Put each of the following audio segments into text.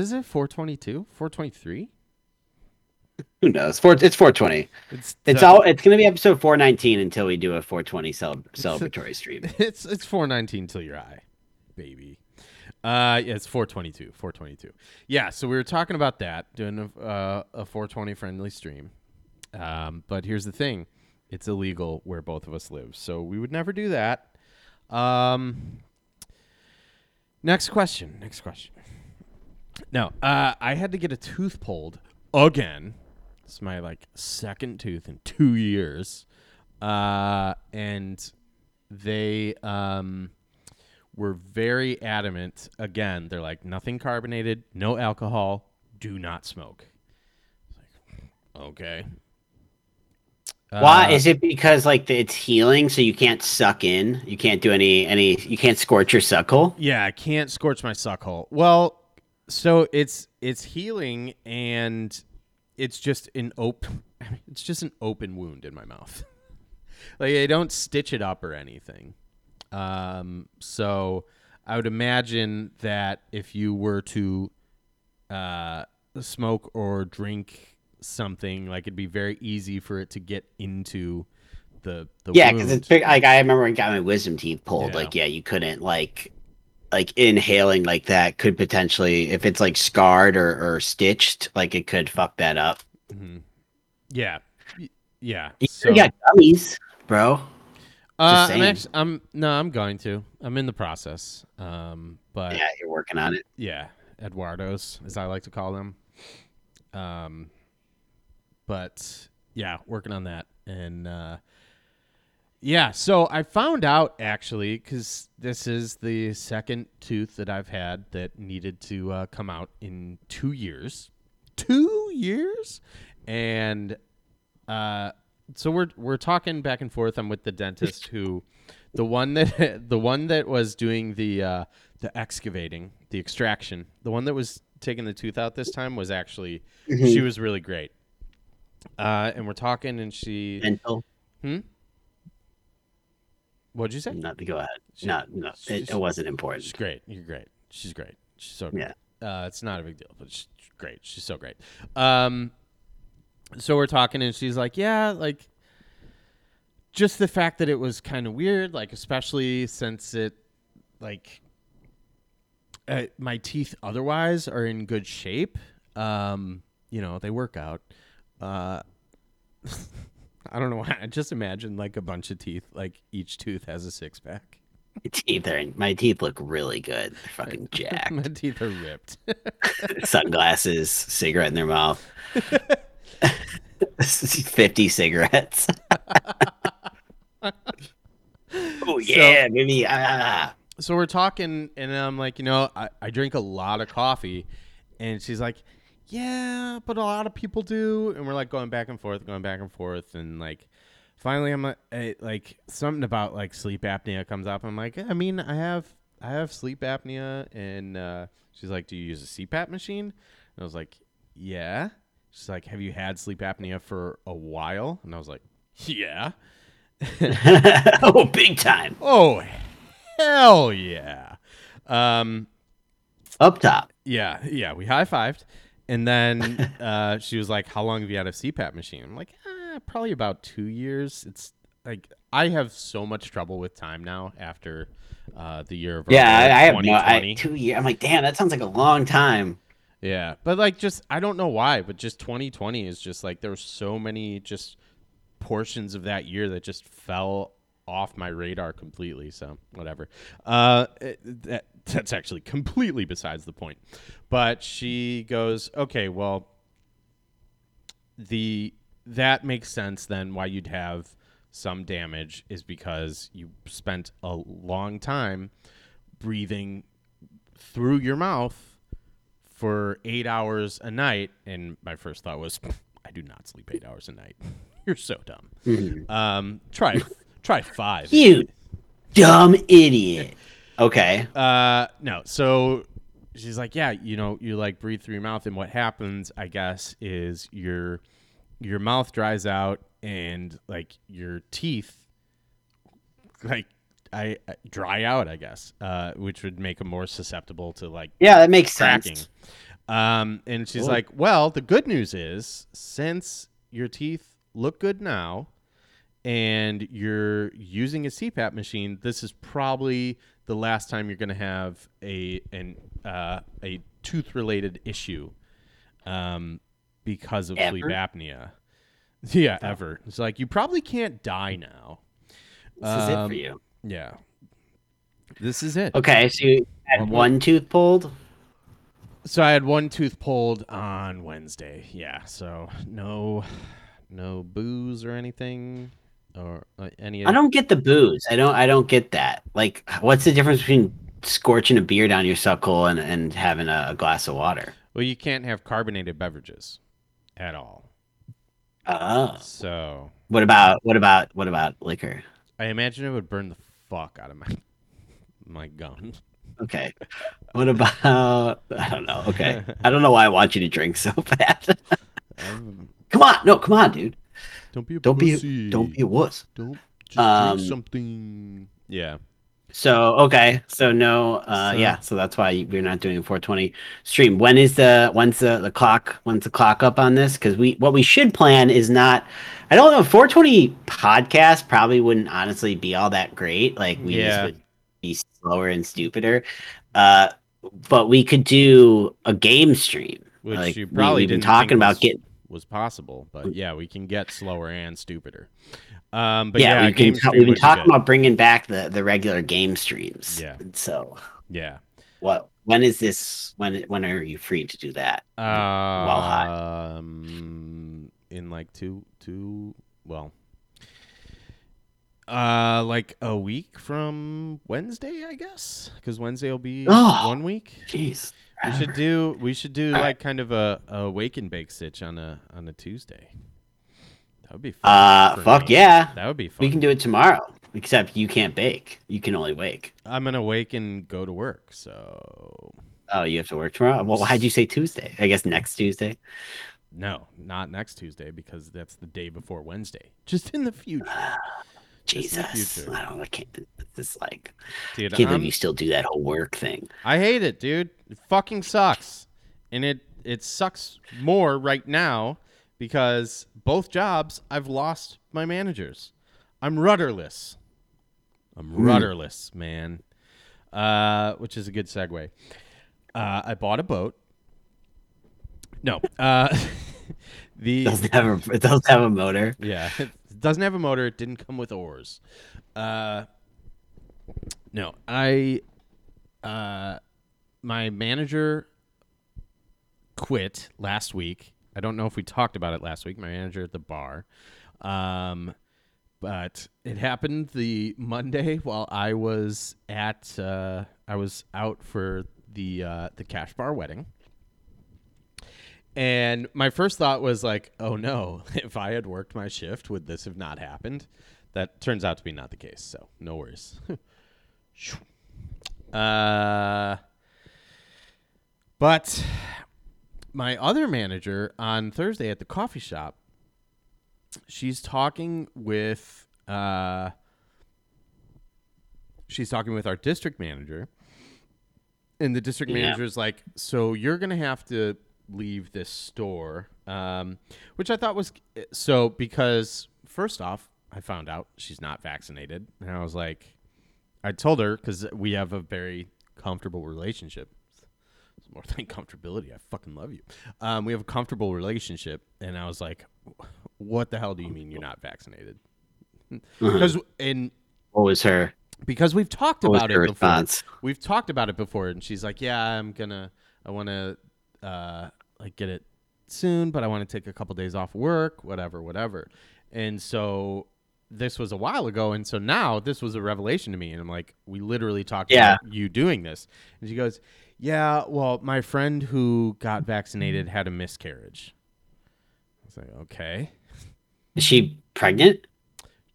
Is it? 422? 423? Who knows? Four, it's 420. It's It's all. It's gonna be episode 419 until we do a 420 cel- celebratory stream. It's it's 419 till your eye, baby. Uh, yeah, it's 422. 422. Yeah, so we were talking about that, doing a, uh, a 420 friendly stream. Um, but here's the thing it's illegal where both of us live. So we would never do that. Um, next question. Next question. No, uh, I had to get a tooth pulled again. It's my like second tooth in two years. Uh, and they um, were very adamant. Again, they're like nothing carbonated, no alcohol, do not smoke. Like, okay. Why Uh, is it because like the, it's healing, so you can't suck in, you can't do any any, you can't scorch your suck hole. Yeah, I can't scorch my suck hole. Well, so it's it's healing and it's just an open it's just an open wound in my mouth. like I don't stitch it up or anything. Um so I would imagine that if you were to uh smoke or drink something like it'd be very easy for it to get into the the Yeah, because it's big. Like I remember when I got my wisdom teeth pulled. Yeah. Like yeah, you couldn't like like inhaling like that could potentially if it's like scarred or, or stitched, like it could fuck that up. Mhm. Yeah. Yeah. You So- got gummies, bro. Uh, I'm actually, I'm no, I'm going to. I'm in the process. Um, but Yeah, yeah, you're working on it. Yeah, Eduardo's, as I like to call them. Um, but yeah, working on that, and uh, yeah. So I found out actually because this is the second tooth that I've had that needed to uh, come out in two years. Two years, and uh, so we're we're talking back and forth. I'm with the dentist who, the one that the one that was doing the uh, the excavating, the extraction, the one that was taking the tooth out this time was actually she was really great. Uh, and we're talking, and she Mental. What'd you say? Not to go ahead. She- no, no, she- it, it wasn't important. She's great. You're great. She's great. She's so great. Uh, it's not a big deal, but she's great. She's so great. Um, so we're talking, and she's like, "Yeah, like, just the fact that it was kind of weird, like, especially since it, like, uh, my teeth otherwise are in good shape. Um, you know, they work out. Uh, I don't know why. I just imagine like a bunch of teeth, like each tooth has a six pack. My teeth are my teeth look really good. They're fucking jacked. My teeth are ripped. Sunglasses, cigarette in their mouth. Fifty cigarettes. oh yeah, maybe. Ah. so we're talking, and I'm like, you know, I, I drink a lot of coffee, and she's like, yeah, but a lot of people do, and we're like going back and forth, going back and forth, and like, finally, I'm like, eh, like something about like sleep apnea comes up. I'm like, I mean, I have I have sleep apnea, and uh, she's like, do you use a CPAP machine? And I was like, yeah. She's like, have you had sleep apnea for a while? And I was like, yeah. oh, big time. Oh, hell yeah. Um, Up top. yeah, yeah, we high fived. And then uh, she was like, How long have you had a CPAP machine? I'm like, eh, Probably about two years. It's like, I have so much trouble with time now after uh, the year of Yeah, I, I have no. 2020. I, two years. I'm like, damn, that sounds like a long time. Yeah, but like just I don't know why, but just 2020 is just like there were so many just portions of that year that just fell off my radar completely. So whatever. Uh, that that's actually completely besides the point. But she goes, okay, well, the that makes sense then why you'd have some damage is because you spent a long time breathing through your mouth for eight hours a night. And my first thought was i do not sleep eight hours a night. You're so dumb. Um try try five. You dumb idiot. Okay. uh, no. So she's like, yeah, you know, you like breathe through your mouth, and what happens, I guess, is your your mouth dries out, and like your teeth, like I I- dry out, I guess, uh, which would make them more susceptible to like Yeah, that makes cracking. sense. Um, and she's Cool. like, well, the good news is since your teeth look good now and you're using a CPAP machine, this is probably the last time you're going to have a an uh, a tooth related issue um, because of sleep apnea. Yeah, ever. It's like you probably can't die now. This is it Um, for you. Yeah. This is it. Okay, so you had One one tooth pulled. So I had one tooth pulled on Wednesday. Yeah. So no, no booze or anything, or uh, any. I don't get the booze. I don't. I don't get that. Like, what's the difference between scorching a beer down your suckle and, and having a, a glass of water? Well, you can't have carbonated beverages at all. Oh. So What about what about what about liquor? I imagine it would burn the fuck out of my my gums. Okay. What about I don't know. Okay. I don't know why I want you to drink so bad. Um, come on. No, come on, dude. Don't be a Don't be pussy. don't be a wuss. Don't just Um, drink something. Yeah. So okay, so no, uh, So- yeah, so that's why we're not doing a 420 stream. When is the when's the, the clock? When's the clock up on this? Because we what we should plan is not. I don't know. 420 podcast probably wouldn't honestly be all that great. Like we Yeah. just would be slower and stupider. Uh, but we could do a game stream. Which like you we- probably we've been didn't talking about was, getting. Was possible, but yeah, we can get slower and stupider. Um, but Yeah, yeah, we, can ta- we can been talking good. about bringing back the the regular game streams. Yeah. So Yeah. what? When is this? When when are you free to do that? hot. Um, in like two, two, well, uh, like a week from Wednesday, I guess, because Wednesday will be Oh. one week. Jeez. We should do, we should do like kind of a, a wake and bake stitch on a on a Tuesday. That would be fun. Uh, fuck me. yeah. That would be fun. We can do it tomorrow. Except you can't bake. You can only wake. I'm gonna wake and go to work, so Oh, you have to work tomorrow. Well, why'd you say Tuesday? I guess next Tuesday. no, not next Tuesday because that's the day before Wednesday. Just in the future, Just in the Jesus. I don't. I can't. This is like. dude. Can't believe you still do that whole work thing. I hate it, dude. It fucking sucks. And it it sucks more right now because both jobs I've lost my managers. I'm rudderless. I'm rudderless, man. Uh, which is a good segue. Uh, I bought a boat. No. Uh, the Doesn't have a. It doesn't have a motor. yeah, doesn't have a motor. It didn't come with oars. Uh, no, I, uh, my manager quit last week. I don't know if we talked about it last week. My manager at the bar, um, but it happened the Monday while I was at. Uh, I was out for the uh, the cash bar wedding. And my first thought was like, oh no, if I had worked my shift, would this have not happened? That turns out to be not the case, so no worries. uh, but my other manager on Thursday at the coffee shop, she's talking with uh, she's talking with our district manager and the district Yeah. manager is like, "So you're gonna have to leave this store," um, which I thought was so because first off, I found out she's not vaccinated, and I was like, I told her because we have a very comfortable relationship. It's more than comfortability. I fucking love you. Um, we have a comfortable relationship, and I was like, "What the hell do you mean you're not vaccinated?" Because in What was her? because we've talked What about it before. response? We've talked about it before, and she's like, "Yeah, I'm gonna, I want to, uh, like get it soon, but I want to take a couple days off work, whatever, whatever." And so this was a while ago, and so now this was a revelation to me, and I'm like, "We literally talked Yeah. about you doing this," and she goes, "Yeah, well, my friend who got vaccinated had a miscarriage." I was like, "Okay." Is she pregnant?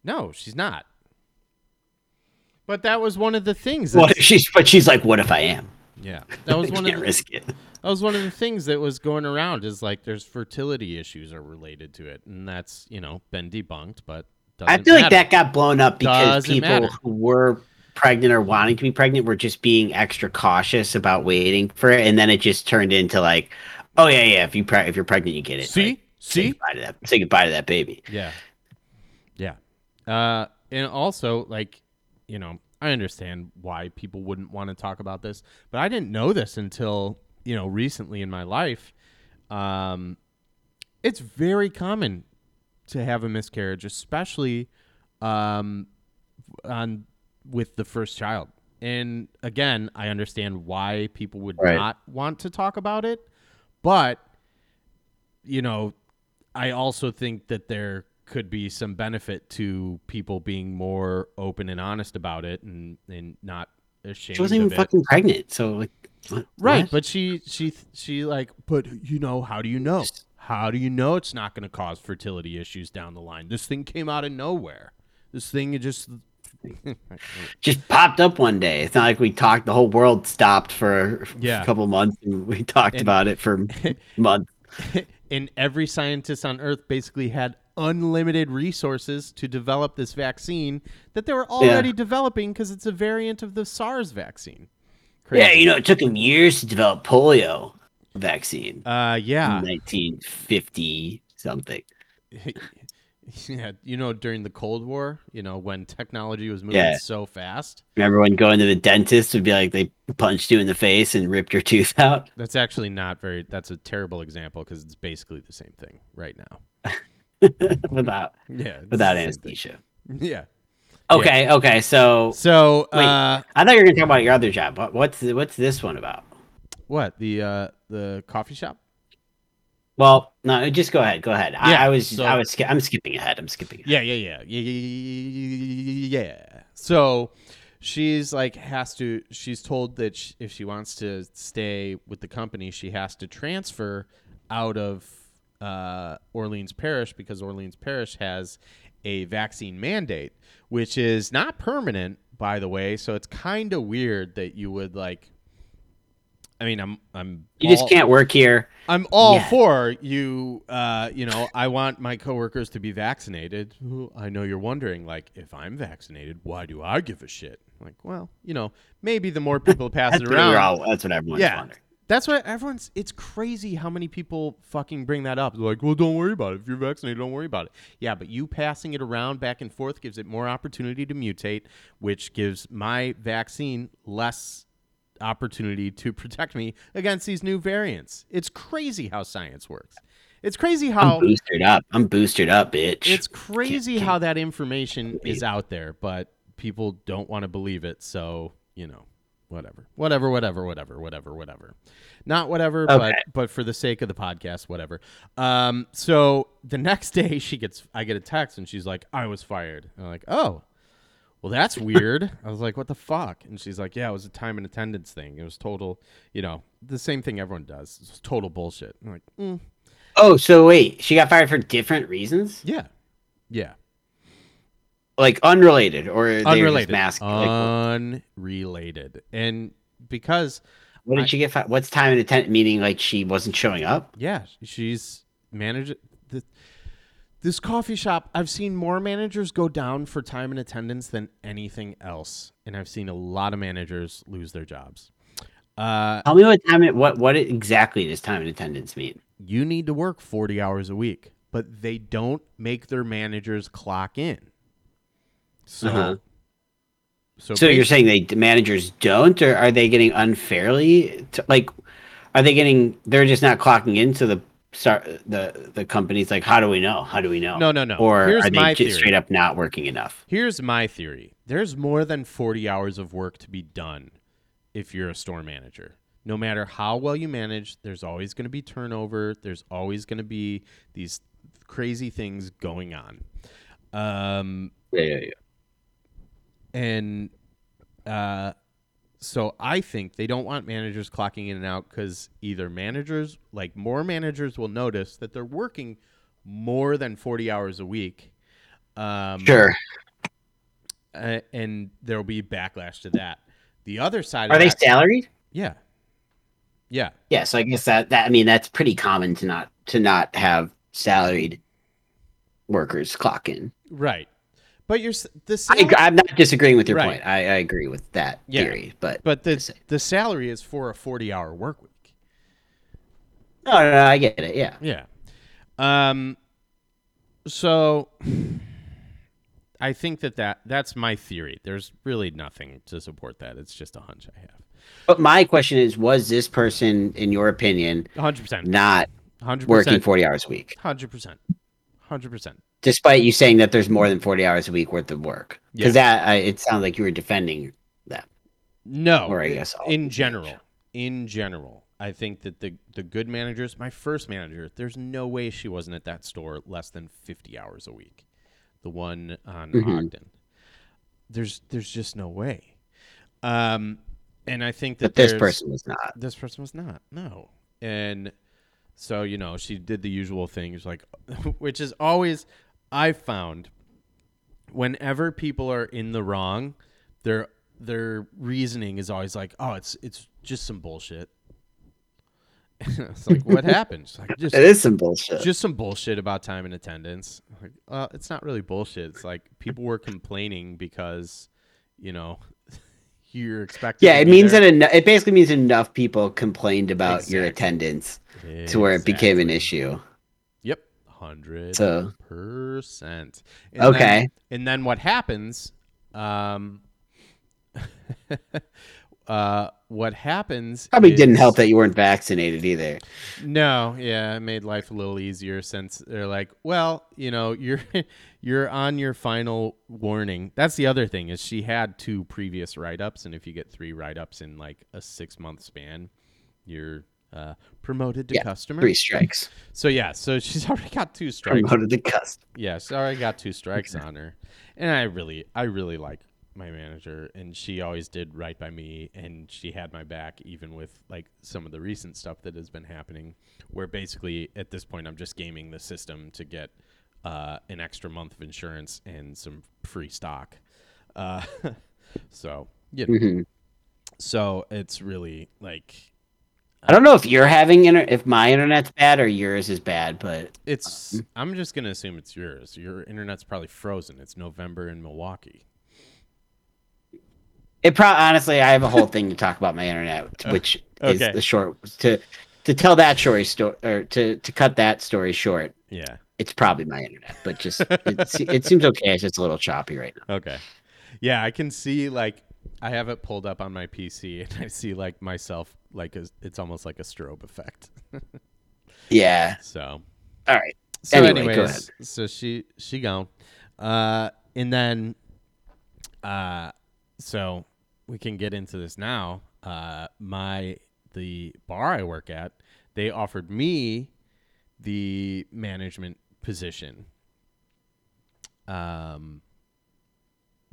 No, she's not. But that was one of the things. What she's? But she's like, what if I am? yeah, that was one of the, risk it. That was one of the things that was going around. Is like there's fertility issues are related to it, and that's you know been debunked. But doesn't I feel like that got blown up because Doesn't people matter. who were pregnant or wanting to be pregnant were just being extra cautious about waiting for it, and then it just turned into like, oh yeah, yeah, if you pre- if you're pregnant, you get it. See? Like, say See? goodbye to that. Say goodbye to that baby. Yeah, yeah. Uh, and also like you know I understand why people wouldn't want to talk about this, but I didn't know this until you know recently in my life. Um, it's very common to have a miscarriage, especially um, on with the first child. And again, I understand why people would Right. not want to talk about it, but you know, I also think that there could be some benefit to people being more open and honest about it and and not ashamed She wasn't even fucking pregnant, so like, what- Right, but she she she like, but you know, how do you know? How do you know it's not going to cause fertility issues down the line? This thing came out of nowhere. This thing just just popped up one day. It's not like we talked. The whole world stopped for Yeah. a couple months, and we talked And- about it for months. and every scientist on earth basically had unlimited resources to develop this vaccine that they were already developing because it's a variant of the SARS vaccine. Yeah, you know, it took them years to develop polio vaccine. Uh, yeah. 1950 something. yeah, you know, during the Cold War, you know, when technology was moving Yeah. so fast. Remember when going to the dentist would be like they punched you in the face and ripped your tooth out? That's actually not very. That's a terrible example because it's basically the same thing right now. without Yeah, without the anesthesia. Yeah. Okay, okay. So So, Wait. uh, I thought you were gonna talk about your other job. What, what's what's this one about? what the uh the coffee shop? Well, no, just go ahead. Go ahead. I, Yeah, I was so- I was I'm skipping ahead. I'm skipping. Ahead. Yeah, yeah, yeah, yeah, yeah, yeah. So she's like has to. She's told that sh if she wants to stay with the company, she has to transfer out of uh, Orleans Parish because Orleans Parish has a vaccine mandate, which is not permanent, by the way. So it's kind of weird that you would like. I mean, I'm I'm You just can't work here. I'm all Yeah. for you. Uh, you know, I want my coworkers to be vaccinated. I know you're wondering, like, if I'm vaccinated, why do I give a shit? Like, well, you know, maybe the more people pass it around. all, that's what everyone's yeah, wondering. that's what everyone's. It's crazy how many people fucking bring that up. They're like, well, don't worry about it. If you're vaccinated, don't worry about it. Yeah, but you passing it around back and forth gives it more opportunity to mutate, which gives my vaccine less opportunity to protect me against these new variants. It's crazy how science works. It's crazy how I'm boosted up. I'm boosted up, bitch. it's crazy can't- how that information is out there, but people don't want to believe it. So you know, whatever, whatever, whatever, whatever, whatever, whatever. Not whatever, but Okay. but for the sake of the podcast, whatever. Um, so the next day, she gets, I get a text, and she's like, "I was fired." I'm like, "Oh." Well, that's weird. I was like, "What the fuck?" And she's like, "Yeah, it was a time and attendance thing. It was total, you know, the same thing everyone does. It's total bullshit." I'm like, mm, oh, so wait, she got fired for different reasons, "Yeah, yeah." like unrelated, or they were just unrelated like, unrelated and because what I- did she get? Fired? What's time and attendance? Meaning, like she wasn't showing up. yeah she's managed the, this coffee shop i've seen more managers go down for time and attendance than anything else and i've seen a lot of managers lose their jobs uh, Tell me what time it. What what exactly does time and attendance mean? you need to work 40 hours a week but they don't make their managers clock in so Uh-huh. so, So you're saying they the managers don't, or are they getting unfairly? To, like, are they getting? They're just not clocking in, so the start the the companies like how do we know? How do we know? No, no, no. Or Here's are they my just theory. straight up not working enough? Here's my theory. There's more than 40 hours of work to be done if you're a store manager. No matter how well you manage, there's always going to be turnover. There's always going to be these crazy things going on. Um, Yeah, yeah, yeah. and uh, so I think they don't want managers clocking in and out because either managers, like more managers, will notice that they're working more than 40 hours a week. Um, Sure. uh, and there will be backlash to that. The other side Are they that, salaried? yeah, yeah, Yeah, so I guess that that I mean that's pretty common to not to not have salaried workers clock in. right. But you're the I, I'm not disagreeing with your Right. point. I, I agree with that Yeah. theory, but but the Just the salary is for a forty hour work week. no, no, no, I get it. Yeah, Yeah. Um. So, I think that that that's my theory. There's really nothing to support that. It's just a hunch I have. but my question is, was this person, in your opinion, Hundred percent. not 100%, working 40 hours a week, Hundred percent. Hundred percent. Despite you saying that there's more than 40 hours a week worth of work? Because that I, it sounds like you were defending that. No. Or I guess all in general, in general, I think that the the good managers, my first manager, there's no way she wasn't at that store less than 50 hours a week. The one on Mhm. Ogden. There's there's just no way. Um and I think that But this person was not. this person was not no and so you know she did the usual things like which is always i found whenever people are in the wrong their their reasoning is always like oh it's it's just some bullshit it's like what happened It's like just It is some bullshit. just some bullshit about time and attendance. Like, uh, it's not really bullshit. It's like people were complaining because, you know, you're expected. yeah, it means there. that enough, it basically means enough people complained about your Exactly. attendance to where it became an issue. Hundred So- percent. Okay. and then what happens? Um, uh, what happens? Probably didn't help that you weren't vaccinated either. No, yeah, it made life a little easier since they're like, well, you know, you're you're on your final warning. That's the other thing is she had two previous write-ups, and if you get three write-ups in like a six month span, you're uh, promoted to Yeah, customer. Three strikes. So yeah, so she's already got two strikes. Promoted to cusp. Yeah, she's already got two strikes on her, and I really, I really like my manager, and she always did right by me, and she had my back even with like some of the recent stuff that has been happening, where basically at this point I'm just gaming the system to get uh, an extra month of insurance and some free stock. Uh, so you know, hmm so it's really like I don't know if you're having inter- if my internet's bad or yours is bad, but it's. Um, I'm just gonna assume it's yours. Your internet's probably frozen. It's November in Milwaukee. it pro honestly I have a whole thing to talk about my internet, which is the short to to tell that story story or to to cut that story short. Yeah. It's probably my internet, but just it, it seems okay. It's just a little choppy right now. Okay. Yeah, I can see like I have it pulled up on my PC and I see like myself like a, it's almost like a strobe effect. Yeah. so All right. so Anyway, anyways, so she she gone. Uh and then uh so we can get into this now. Uh my the bar I work at, they offered me the management position. Um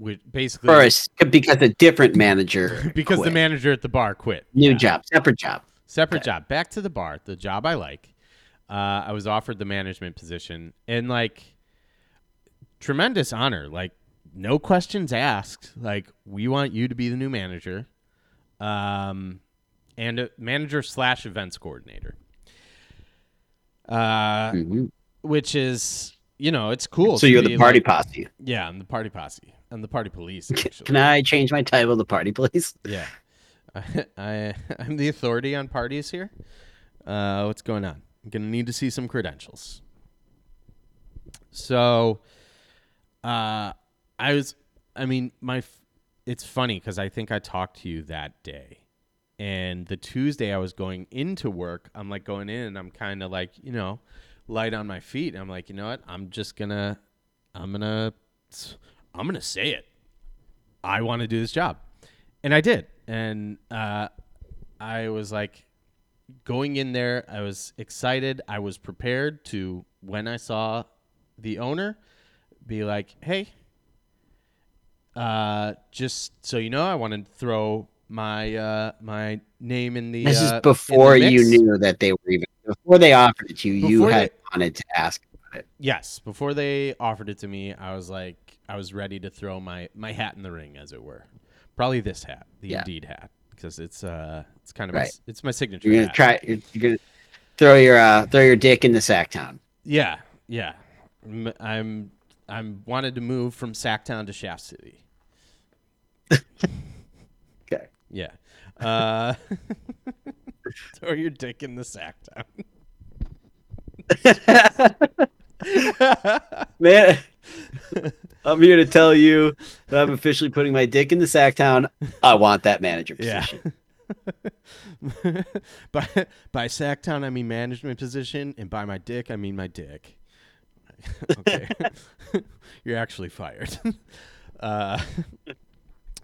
which basically First, because a different manager because the manager at the bar quit. new Yeah. job, separate job. Separate job. Back to the bar, the job I like. Uh, I was offered the management position, and like, tremendous honor. Like, no questions asked. Like, we want you to be the new manager, um, and a manager slash events coordinator. Uh, Mhm. which is you know it's cool. So you're the party like- posse. yeah, I'm the party posse. I'm the party police. Actually. Can I change my title to party police? Yeah. I, I I'm the authority on parties here. Uh, what's going on? I'm gonna need to see some credentials. So, uh, I was. I mean, my. It's funny because I think I talked to you that day, and the Tuesday I was going into work, I'm like going in and I'm kind of like, you know, light on my feet. I'm like, you know what? I'm just gonna, I'm gonna, I'm gonna say it. I want to do this job, and I did. And uh, I was like, going in there, I was excited. I was prepared to when I saw the owner, be like, hey. Uh, just so you know, I want to throw my uh my name in the. This uh, is before you knew that they were even before they offered it to you. you had they- wanted to ask about it. Yes, before they offered it to me, I was like, I was ready to throw my my hat in the ring, as it were. Probably this hat, the Yeah. Indeed hat, because it's uh, it's kind of Right. s- it's my signature. You're gonna hat. try. You're, you're gonna throw your uh, throw your dick in into Sacktown. Yeah, yeah. I'm I'm wanted to move from Sacktown to Shaft City. Okay. Yeah. Uh, throw your dick in the Sacktown. Man, I'm here to tell you that I'm officially putting my dick into Sacktown. I want that manager position. Yeah. by by Sacktown, I mean management position, and by my dick, I mean my dick. okay, you're actually fired. uh,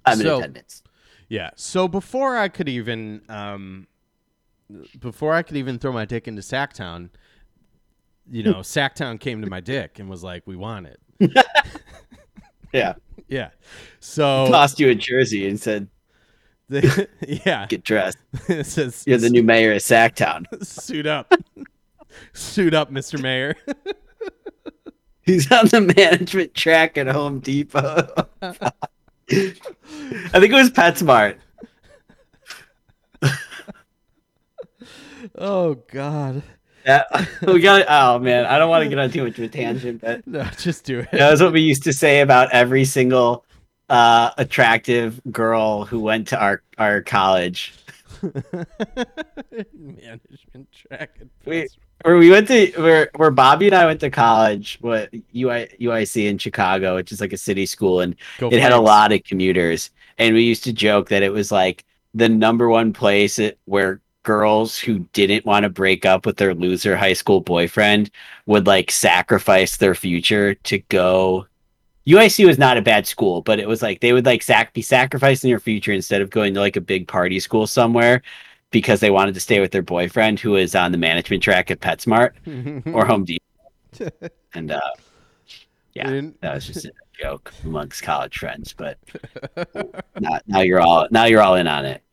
I'm So- in attendance. yeah. So before I could even, um, before I could even throw my dick into Sacktown, you know, Sacktown came to my dick and was like, "We want it." Yeah, Yeah. So tossed you a jersey and said, the, yeah, "Get dressed. it says You're the new mayor of Sacktown." suit up, suit up, Mister Mayor. He's on the management track at Home Depot. I think it was PetSmart. oh God. Yeah, we got. Oh man, I don't want to get on too much of a tangent, but No, just do it. that was what we used to say about every single uh, attractive girl who went to our our college. Management track. and pass- Where we went to where where Bobby and I went to college, what UI, UIC in Chicago, which is like a city school, and Go it had a lot of commuters. And we used to joke that it was like the number one place where girls who didn't want to break up with their loser high school boyfriend would like sacrifice their future to go. UIC was not a bad school, but it was like they would like sac- be sacrificing their future instead of going to like a big party school somewhere because they wanted to stay with their boyfriend who was on the management track at PetSmart or Home Depot. and uh, yeah, that was just a joke amongst college friends. But now, now you're all now you're all in on it.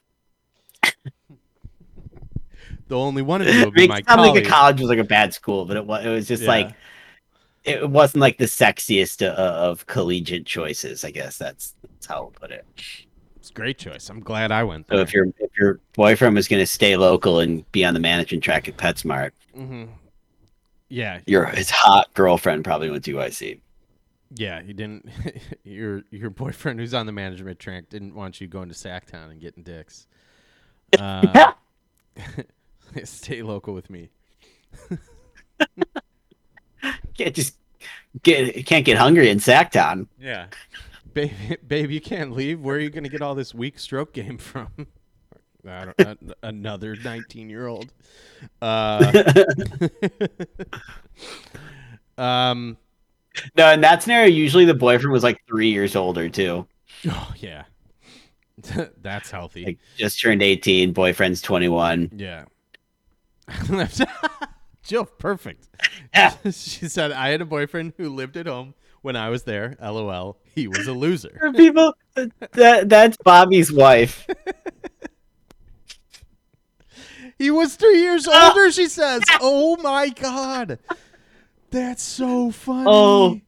The only one of you will be my like colleague. a college was like a bad school, but it was it was just Yeah. like it wasn't like the sexiest uh, of collegiate choices. I guess that's that's how I'll put it. It's a great choice. I'm glad I went So if your if your boyfriend was going to stay local and be on the management track at PetSmart, Mhm. Yeah, your his hot girlfriend probably went to UIC. yeah. He didn't. your your boyfriend who's on the management track didn't want you going to Sacktown and getting dicks. Uh, stay local with me. Can't just get can't get hungry in Sacktown. Yeah, babe, babe, you can't leave. Where are you going to get all this weak stroke game from? I don't, an- another 19 year old. Uh, um. No, in that scenario, usually the boyfriend was like three years older too. Oh yeah, that's healthy. Like just turned eighteen, boyfriend's twenty one. Yeah. Jill, perfect. Yeah. she said, I had a boyfriend who lived at home when I was there. LOL. He was a loser. For people, that that's Bobby's wife. he was three years ah. older, she says. Oh my God. That's so funny. Oh.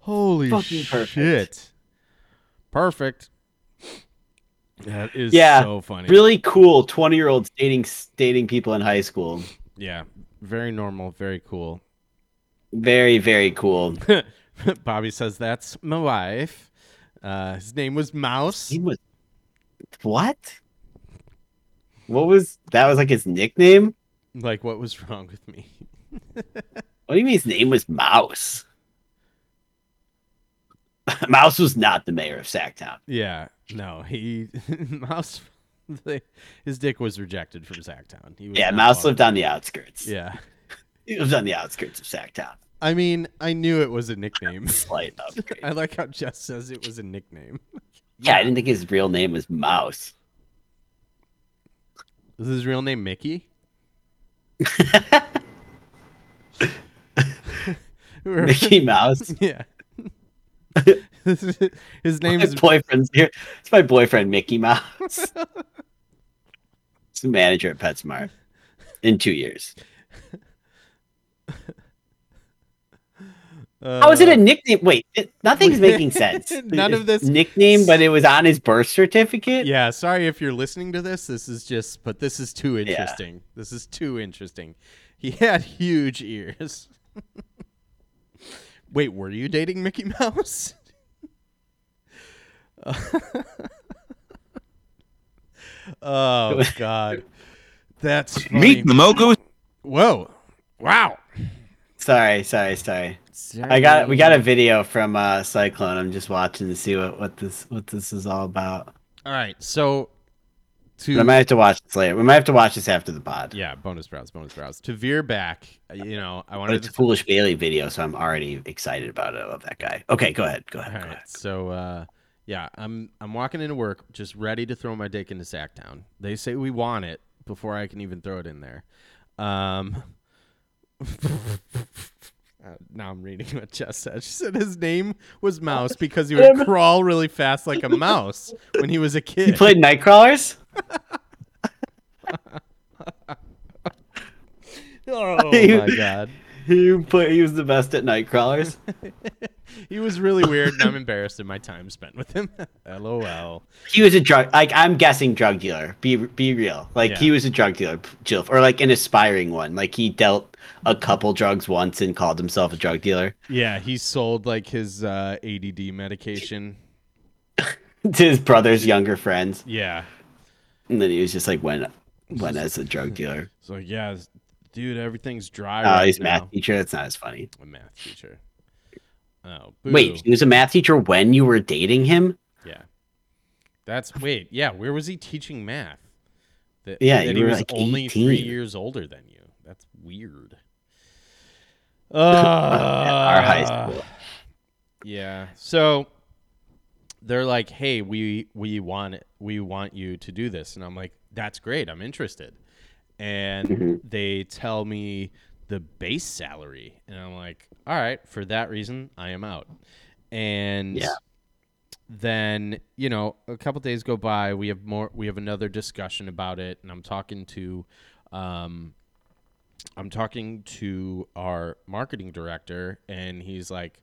Holy Fucking perfect. shit. Perfect. That is Yeah, so funny. Really cool twenty year olds dating dating people in high school. Yeah. Very normal. Very cool. Very very cool. Bobby says, That's my wife. Uh, his name was Mouse. He was what? What was that? Was like his nickname? Like, what was wrong with me? What do you mean his name was Mouse? Mouse was not the mayor of Sacktown. Yeah, no, he Mouse His dick was rejected from Sacktown. He was Yeah, Mouse lived on the outskirts. Yeah. He lived on the outskirts of Sacktown. I mean, I knew it was a nickname. Slight upgrade. I like how Jess says it was a nickname. yeah, I didn't think his real name was Mouse. Is his real name Mickey? Mickey Mouse. Yeah. his name My is boyfriend's here. It's my boyfriend, Mickey Mouse. He's the manager at PetSmart in two years. Uh, How is it a nickname? Wait, it, nothing's making sense. None of this- nickname, but it was on his birth certificate. Yeah, sorry if you're listening to this. This is just, but this is too interesting. This is too interesting. He had huge ears. Wait, were you dating Mickey Mouse? oh God, that's funny. Meet the Mogo. Whoa! Wow! Sorry, sorry, sorry. I got we got a video from uh, Cyclone. I'm just watching to see what, what this what this is all about. All right, so But I might have to watch this later. We might have to watch this after the pod. yeah, bonus browse, bonus browse. To veer back, you know, I But wanted it's to a Foolish Bailey video, so I'm already excited about it. I love that guy. Okay, go ahead. Go ahead. All Go right. ahead. So uh yeah, I'm I'm walking into work just ready to throw my dick into Sacktown. They say we want it before I can even throw it in there. Um uh, now I'm reading what Jess said. She said his name was Mouse because he would crawl really fast like a mouse when he was a kid. He played Nightcrawlers? oh my god. You put. He was the best at Nightcrawlers. He was really weird and I'm embarrassed in my time spent with him. LOL. he was a drug. Like I'm guessing drug dealer. Be be real. Like Yeah. he was a drug dealer, Jill, or like an aspiring one. Like he dealt a couple drugs once and called himself a drug dealer Yeah, he sold like his uh, ADD medication. to his brother's younger friends, Yeah. and then he was just like went went as a drug dealer. So yeah, dude, everything's dry. Oh, right he's now. math teacher. That's not as funny. A math teacher. Oh, Wait, he was a math teacher when you were dating him? Yeah. That's wait. Yeah, where was he teaching math? That, Yeah, that he was like, only three years older than you. That's weird. Our high Uh, school. Yeah. So they're like, "Hey, we we want it. We want you to do this." And I'm like, "That's great. I'm interested." And Mm-hmm. they tell me the base salary, and I'm like, "All right, for that reason, I am out." And Yeah. then, you know, a couple days go by, we have more we have another discussion about it, and I'm talking to um I'm talking to our marketing director and he's like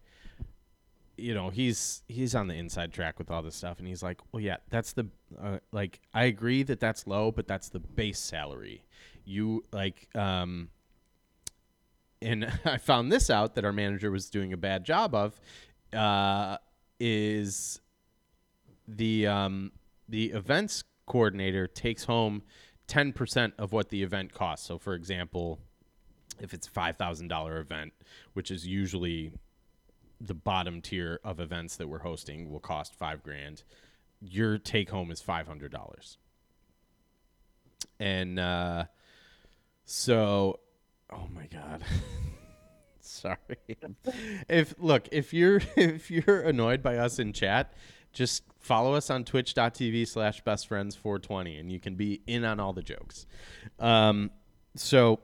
you know he's he's on the inside track with all this stuff and he's like well yeah that's the uh, like i agree that that's low but that's the base salary. You like um and i found this out that our manager was doing a bad job of uh is the um the events coordinator takes home 10% of what the event costs so for example if it's $5000 event which is usually the bottom tier of events that we're hosting will cost five grand. Your take home is five hundred dollars. And uh, so, oh my god, sorry. If look, if you're if you're annoyed by us in chat, just follow us on twitch.tv slash best friends 420 and you can be in on all the jokes. Um, so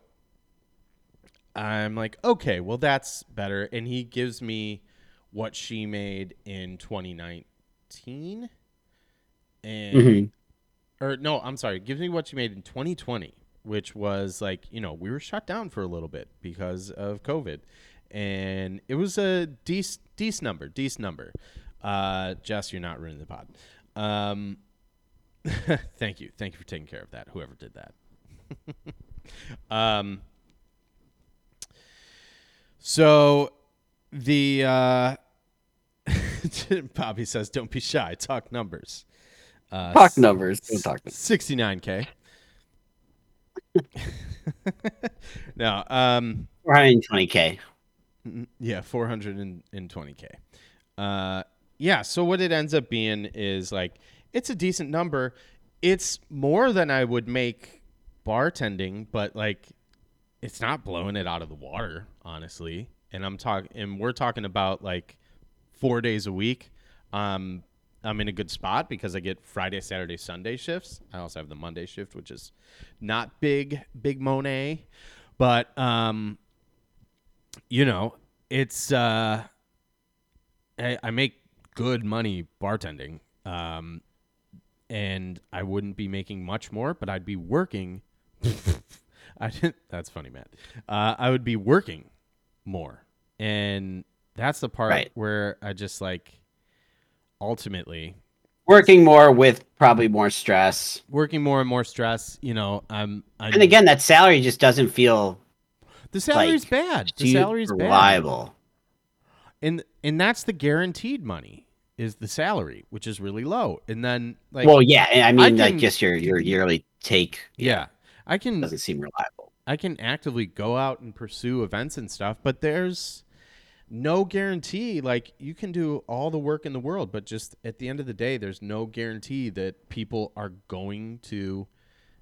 I'm like, okay, well, that's better. And he gives me what she made in 2019. And, Mhm. or no, I'm sorry, gives me what she made in 2020, which was like, you know, we were shut down for a little bit because of COVID. And it was a decent, decent number, decent number. Uh, Jess, you're not ruining the pod. Um, thank you. Thank you for taking care of that, whoever did that. um, so the uh, Bobby says, "Don't be shy. Talk numbers." Uh, Talk numbers. Don't talk numbers. Sixty-nine k. no, um, 420k. yeah, four hundred and twenty k. Uh, yeah. So what it ends up being is like it's a decent number. it's more than I would make bartending, but like it's not blowing it out of the water, honestly. And I'm talking and we're talking about like 4 days a week. Um I'm in a good spot because I get Friday, Saturday, Sunday shifts. I also have the Monday shift, which is not big, big Monet, but um, you know, it's uh, I, I make good money bartending, um, and I wouldn't be making much more, but I'd be working. I didn't. That's funny, Matt. Uh, I would be working more, and that's the part Right. where I just like ultimately Working more with probably more stress. working more and more stress. You know, I'm. I'm And again, that salary just doesn't feel the salary's like, bad. The salary's bad. And and that's the guaranteed money is the salary, which is really low. And then like, well, yeah, and I mean, can- like just your your yearly take yeah, I can doesn't seem reliable. I can actively go out and pursue events and stuff, but there's no guarantee. Like you can do all the work in the world, but just at the end of the day, there's no guarantee that people are going to.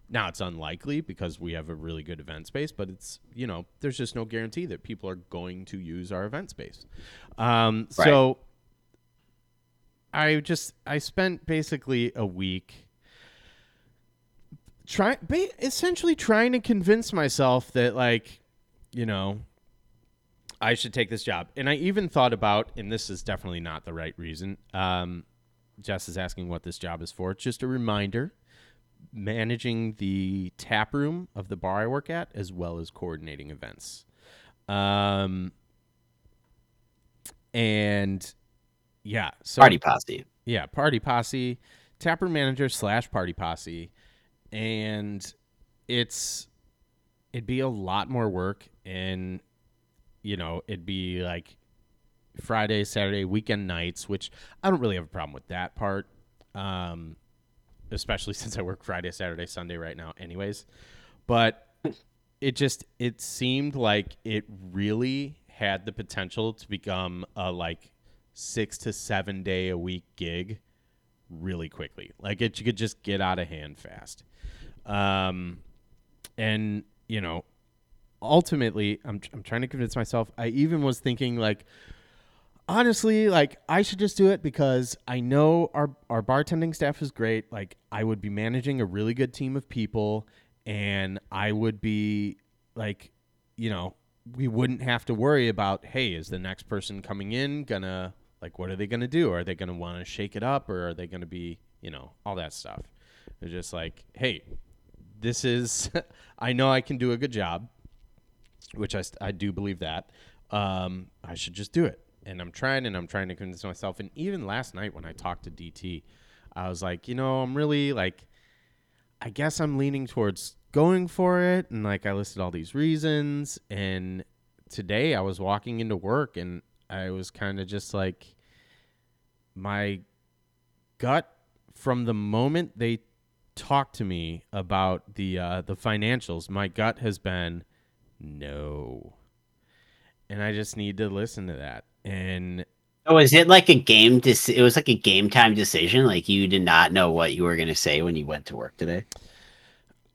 Now it's unlikely because we have a really good event space, but it's you know there's just no guarantee that people are going to use our event space. Um, Right. So I just I spent basically a week try ba- essentially trying to convince myself that like you know I should take this job. And I even thought about and this is definitely not the right reason. Um Jess is asking what this job is for. It's just a reminder managing the tap room of the bar I work at as well as coordinating events. Um and yeah, so Party posse. yeah, party posse, taproom manager slash party posse, and it's it'd be a lot more work, and you know it'd be like Friday, Saturday, weekend nights, which I don't really have a problem with that part, um, especially since I work Friday, Saturday, Sunday right now, anyways. But it just it seemed like it really had the potential to become a like six to seven day a week gig really quickly. Like it you could just get out of hand fast. Um, and you know, ultimately, I'm I'm trying to convince myself. I even was thinking like, honestly, like I should just do it because I know our our bartending staff is great. Like I would be managing a really good team of people, and I would be like, you know, we wouldn't have to worry about hey, is the next person coming in gonna like what are they gonna do? Are they gonna want to shake it up, or are they gonna be you know all that stuff? They're just like, hey, this is I know I can do a good job which I, I do believe that. Um, I should just do it. And I'm trying and I'm trying to convince myself. And even last night when I talked to DT, I was like, you know, I'm really like, I guess I'm leaning towards going for it. And like, I listed all these reasons. And today I was walking into work and I was kind of just like, my gut from the moment they talked to me about the uh, the financials, my gut has been no. And I just need to listen to that. And Oh, is it like a game? It was like a game time decision. Like you did not know what you were going to say when you went to work today.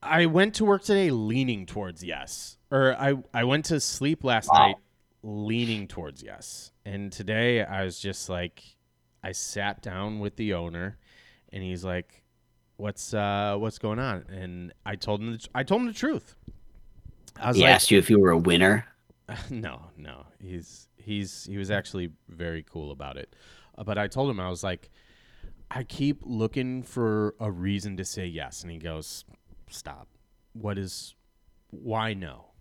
I went to work today leaning towards yes. Or I, I went to sleep last Wow. night leaning towards yes. And today I was just like I sat down with the owner and he's like what's uh what's going on? And I told him the, I told him the truth. I was He like asked you if you were a winner. no, no. He's he's he was actually very cool about it. Uh, but I told him I was like I keep looking for a reason to say yes and he goes, "Stop. What is why no?"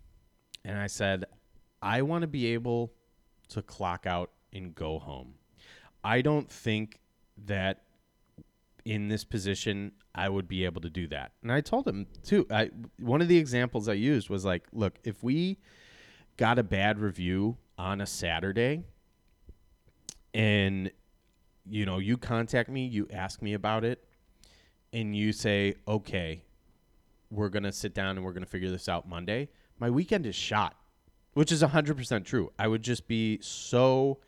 And I said, "I want to be able to clock out and go home. I don't think that in this position I would be able to do that." And I told him too. I one of the examples I used was like, "Look, if we got a bad review on a Saturday and you know, you contact me, you ask me about it, and you say, "Okay, we're going to sit down and we're going to figure this out Monday." My weekend is shot, which is 100% true. I would just be so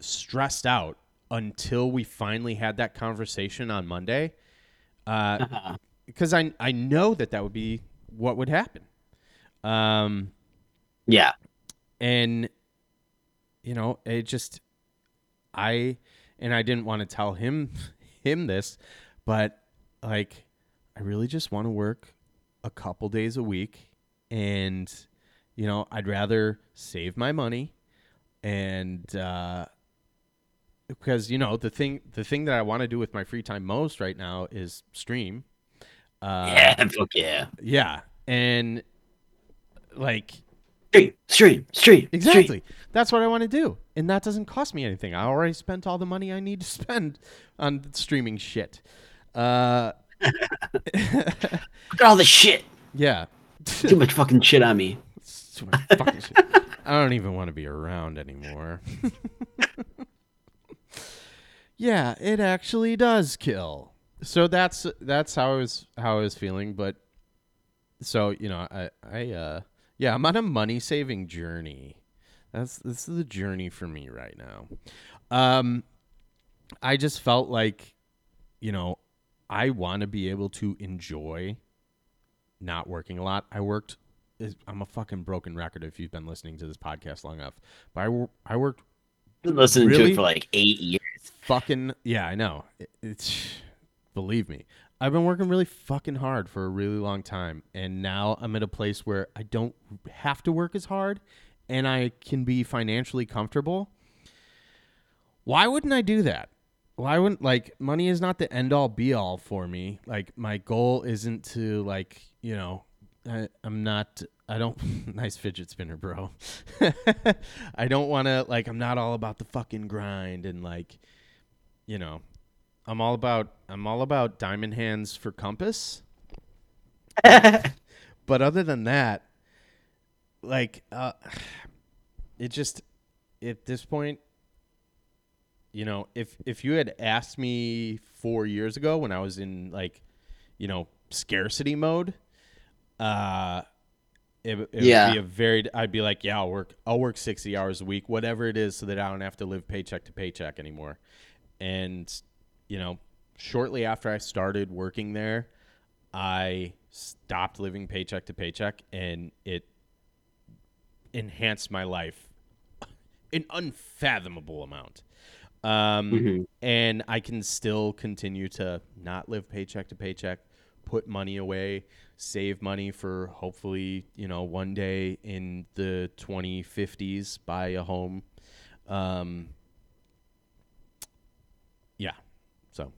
stressed out until we finally had that conversation on Monday. Uh, because I I know that that would be what would happen. Um, Yeah. And you know it just i and i didn't want to tell him him this but like i really just want to work a couple days a week and you know i'd rather save my money and uh because you know the thing the thing that i want to do with my free time most right now is stream uh yeah. Fuck yeah. yeah and like Stream, stream, stream. Exactly. That's what I want to do. And that doesn't cost me anything. I already spent all the money I need to spend on streaming shit. Uh, Look at all the shit. yeah. Too much fucking shit on me. Too much fucking shit. I don't even want to be around anymore. yeah, it actually does kill. So that's that's how I was how I was feeling, but so, you know, I I uh yeah, I'm on a money saving journey. That's this is the journey for me right now. Um I just felt like you know, I want to be able to enjoy not working a lot. I worked I'm a fucking broken record if you've been listening to this podcast long enough. But I, I worked Been listening to it for like eight years. fucking yeah, I know. It, it's believe me. I've been working really fucking hard for a really long time and now I'm at a place where I don't have to work as hard and I can be financially comfortable. Why wouldn't I do that? Why wouldn't like money is not the end all be all for me. Like my goal isn't to like, you know, I, I'm not I don't nice fidget spinner, bro. I don't want to like I'm not all about the fucking grind and like you know, I'm all about I'm all about diamond hands for compass. but other than that, like uh it just at this point you know, if if you had asked me 4 years ago when I was in like you know, scarcity mode, uh it, it Yeah. would be a very I'd be like, yeah, I'll work I'll work 60 hours a week, whatever it is so that I don't have to live paycheck to paycheck anymore. And you know, shortly after I started working there, I stopped living paycheck to paycheck and it enhanced my life an unfathomable amount. Um, Mhm. And I can still continue to not live paycheck to paycheck, put money away, save money for hopefully, you know, one day in the 2050s, buy a home. Um, yeah. So,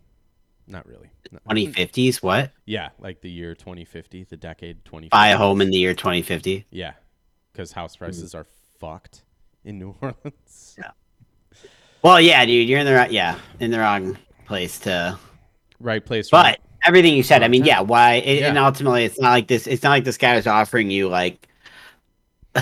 not really. 2050s, what? yeah, like the year 2050, the decade 2050. Buy a home in the year 2050. Yeah, because house hmm. prices are fucked in New Orleans. Yeah. Well, yeah, dude, you're in the right, yeah, in the wrong place to. Right place. But right- everything you said, I mean, yeah, why? It, And ultimately, it's not like this. It's not like this guy is offering you like.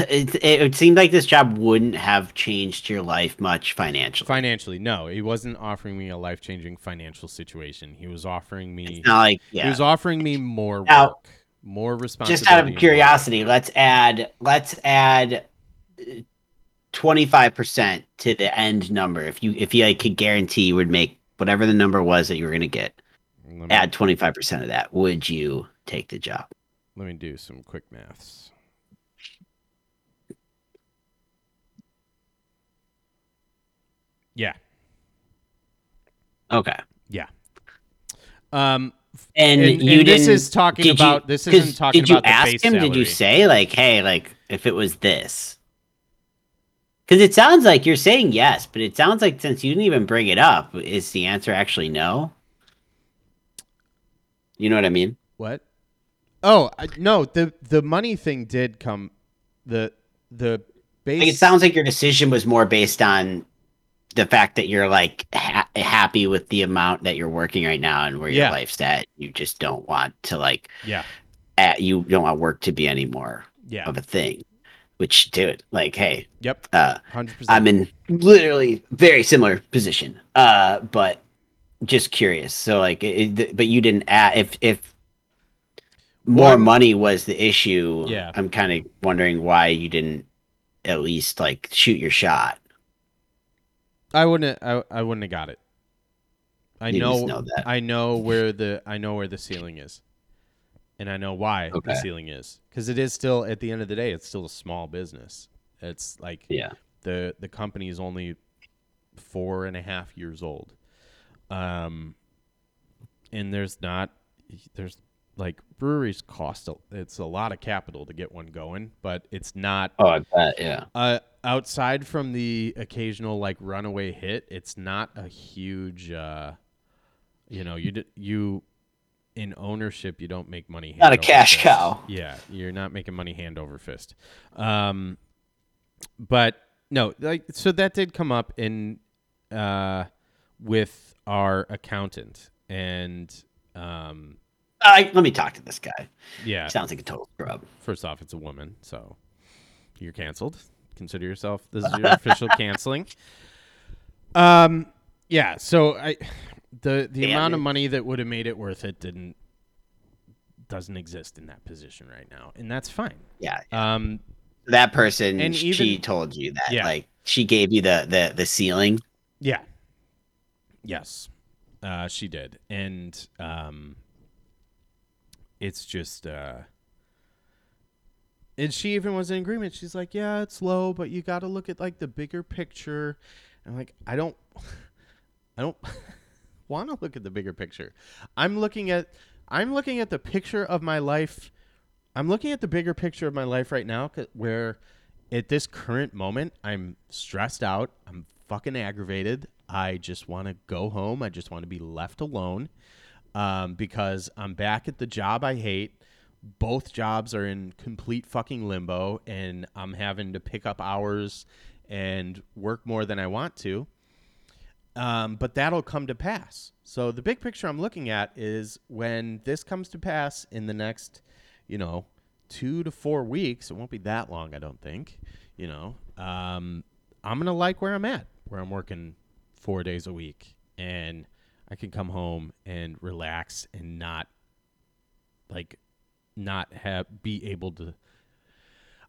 It, it, seemed like this job wouldn't have changed your life much financially. financially, no, he wasn't offering me a life changing financial situation. He was offering me. Like He was offering me more Now, work, more responsibility. Just out of curiosity, let's add let's add uh, twenty five percent to the end number. If you if you like, could guarantee you would make whatever the number was that you were going to get, me, add twenty five percent of that. Would you take the job? let me do some quick maths. Yeah, Okay. yeah. Um, And, And- you and this is talking did you- about- this isn't talking Did you about the ask him? Did you say like, hey, like if it was this? Because it sounds like you're saying yes, but it sounds like since you didn't even bring it up, is the answer actually no? You know what I mean? What? Oh I, no, the the money thing did come. The the base. Like it sounds like your decision was more based on the fact that you're like ha- happy with the amount that you're working right now and where your Yeah. life's at. You just don't want to like, Yeah, at, you don't want work to be any more yeah. of a thing. Which, dude, like, hey, Yep. uh, Hundred percent. I'm in literally very similar position. Uh, but just curious. So like, it, but you didn't add if if more One- money was the issue. Yeah. I'm kind of wondering why you didn't at least like shoot your shot. I wouldn't. I, I wouldn't have got it. I You know, know that. I know where the I know where the ceiling is, and I know why Okay. the ceiling is because it is still at the end of the day, it's still a small business. It's like Yeah. the the company is only four and a half years old, um, and there's not there's like breweries cost a, it's a lot of capital to get one going, but it's not Oh, I bet. Yeah. uh, outside from the occasional like runaway hit, it's not a huge. Uh, you know, you d- you in ownership, you don't make money. Not a cash fist. cow. Yeah, you're not making money hand over fist. Um, but no, like so that did come up in uh with our accountant and um I, let me talk to this guy. yeah Sounds like a total scrub. first off, it's a woman, so you're canceled. Consider yourself this is your official canceling. Um, yeah. So I, the the Damn amount of money that would have made it worth it didn't doesn't exist in that position right now, and that's fine. Yeah. Um, That person, And she even- told you that. Yeah. Like, she gave you the, the, the ceiling. yeah, yes, uh, she did, and um, it's just uh. And she even was in agreement. She's like, "Yeah, it's low, but you got to look at like the bigger picture." And I'm like, "I don't, I don't want to look at the bigger picture. I'm looking at, I'm looking at the picture of my life. I'm looking at the bigger picture of my life right now where at this current moment I'm stressed out. I'm fucking aggravated. I just want to go home. I just want to be left alone, um, because I'm back at the job I hate." both jobs are in complete fucking limbo and I'm having to pick up hours and work more than I want to. Um, but that'll come to pass. So the big picture I'm looking at is when this comes to pass in the next, you know, two to four weeks. It won't be that long, I don't think. You know, um, I'm gonna like where I'm at, where I'm working four days a week, and I can come home and relax and not like not have be able to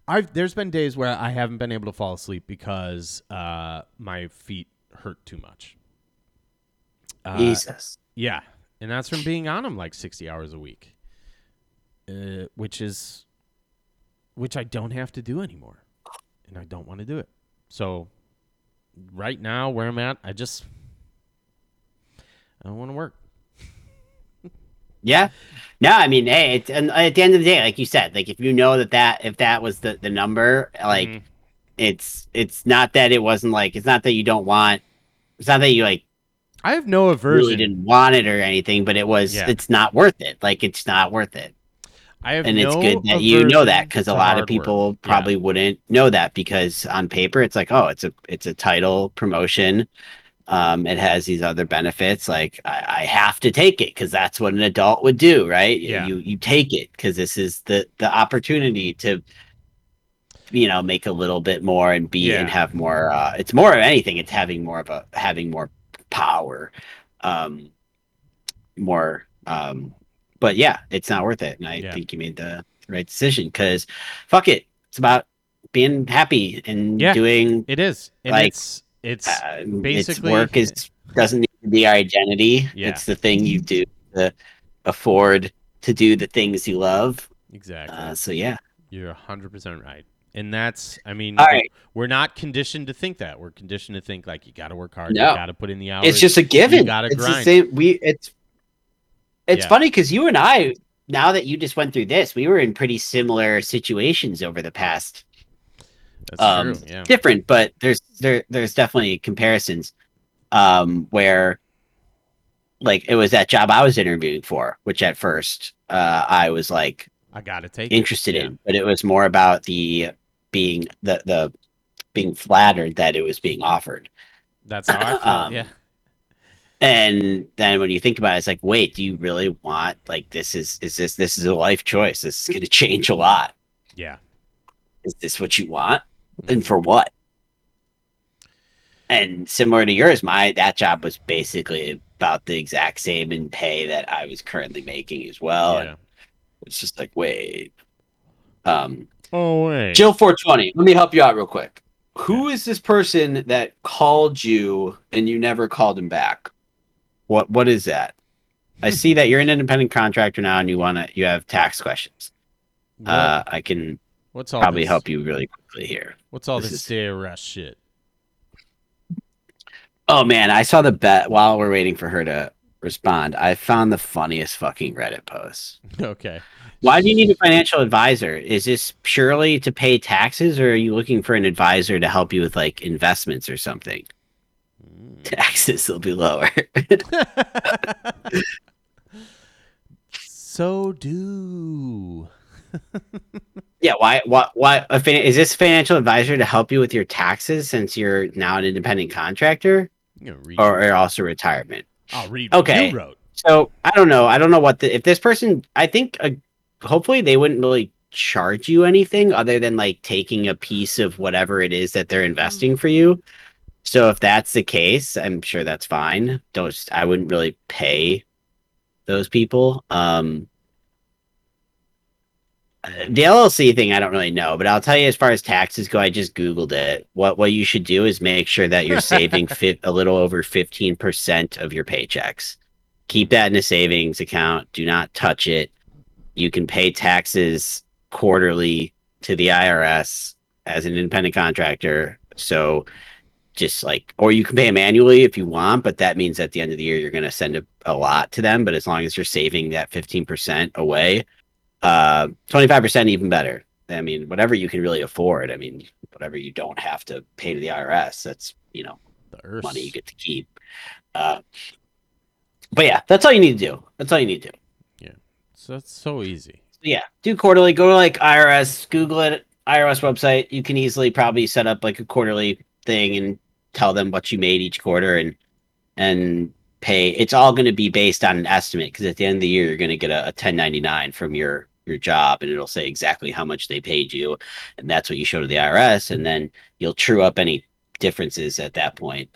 I've there's been days where I haven't been able to fall asleep because uh my feet hurt too much. Uh, Jesus. yeah, and that's from being on them like 60 hours a week. Uh, which is which I don't have to do anymore. And I don't want to do it. So right now where I'm at, I just I don't want to work. Yeah. No, I mean, hey, it's, and at the end of the day, like you said, like if you know that that if that was the the number, like Mhm. it's it's not that it wasn't like it's not that you don't want, it's not that you like I have no aversion. really didn't want it or anything, but it was Yeah. it's not worth it. Like it's not worth it, I have and it's good that you know that because a lot of work. people Yeah. probably wouldn't know that because on paper it's like oh it's a it's a title promotion. Um, it has these other benefits. Like I, I have to take it because that's what an adult would do, right? Yeah. You you take it because this is the the opportunity to, you know, make a little bit more and be and have more. Uh, it's more of anything. It's having more of a having more power, um, more. Um, but yeah, it's not worth it. And I Yeah. think you made the right decision because, fuck it, it's about being happy and Yeah. doing It is. And Like, it's it's uh, basically- it's work is doesn't need to be our identity. Yeah. It's the thing you do to afford to do the things you love. exactly. Uh, so yeah. You're 100% right. And that's I mean All right. we're not conditioned to think that. We're conditioned to think like you got to work hard, No. you got to put in the hours. It's just a given. gotta it's the grind. same. We it's it's Yeah. funny because you and I, now that you just went through this, we were in pretty similar situations over the past That's um, true. Yeah. different, but there's there there's definitely comparisons um where like it was that job I was interviewing for, which at first uh I was like I got to take it. interested Yeah. in, but it was more about the being the the being flattered that it was being offered. That's how I. Um, yeah. And then when you think about it, it's like, wait, do you really want like this is is this this is a life choice? This is gonna change a lot. Yeah. Is this what you want? And for what? And similar to yours, my that job was basically about the exact same in pay that I was currently making as well. And yeah. it's just like, wait. Um Oh wait. Jill 420, let me help you out real quick. Who is this person that called you and you never called him back? What what is that? I see that you're an independent contractor now, and you want to you have tax questions. What- Uh, I can what's all probably this, help you really quickly here. What's all this this is- day arrest shit? Oh man, I saw the bet while we're waiting for her to respond. I found the funniest fucking Reddit post. okay. Why do you need a financial advisor? Is this purely to pay taxes, or are you looking for an advisor to help you with like investments or something? Mm. Taxes will be lower. so do. yeah, why? Why? Why? Is this financial advisor to help you with your taxes since you're now an independent contractor, I'm gonna read. Or, or also retirement? I'll read. What okay. So I don't know. I don't know what the if this person. I think uh, hopefully they wouldn't really charge you anything other than like taking a piece of whatever it is that they're investing for you. So if that's the case, I'm sure that's fine. Don't I wouldn't really pay those people. Um the LLC thing I don't really know, but I'll tell you as far as taxes go, I just googled it. What what you should do is make sure that you're saving a little over 15% of your paychecks keep that in a savings account. Do not touch it. You can pay taxes quarterly to the IRS as an independent contractor. So just like, or you can pay them annually if you want, but that means at the end of the year, you're going to send a, a lot to them. But as long as you're saving that 15% away, uh, 25% even better. I mean, whatever you can really afford. I mean, whatever you don't have to pay to the IRS, that's, you know, The earth. money you get to keep. Uh, but yeah, that's all you need to do. That's all you need to do. Yeah. So that's so easy. Yeah, do quarterly. Go to like IRS, Google it, IRS website. You can easily probably set up like a quarterly thing and tell them what you made each quarter and and pay. It's all going to be based on an estimate because at the end of the year you're going to get a, a 1099 from your your job and it'll say exactly how much they paid you and that's what you show to the IRS and then you'll true up any differences at that point.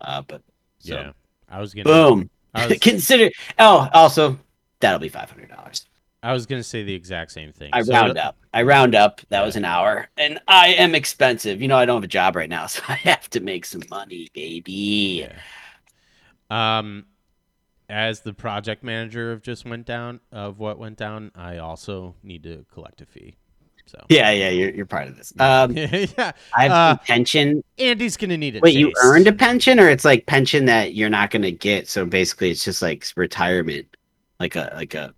Uh, but so, Yeah. I was gonna. boom. Was, Consider. Oh, also that'll be five hundred dollars. I was gonna say the exact same thing. I So- round up. I round up. That was an hour, and I am expensive. You know, I don't have a job right now, so I have to make some money, baby. Yeah. Um, as the project manager of just went down of what went down, I also need to collect a fee. So Yeah, yeah, you're you're part of this. Um, yeah, I have Uh, pension. Andy's gonna need it. Wait, you earned a pension, or it's like pension that you're not gonna get? So basically, it's just like retirement, like a like a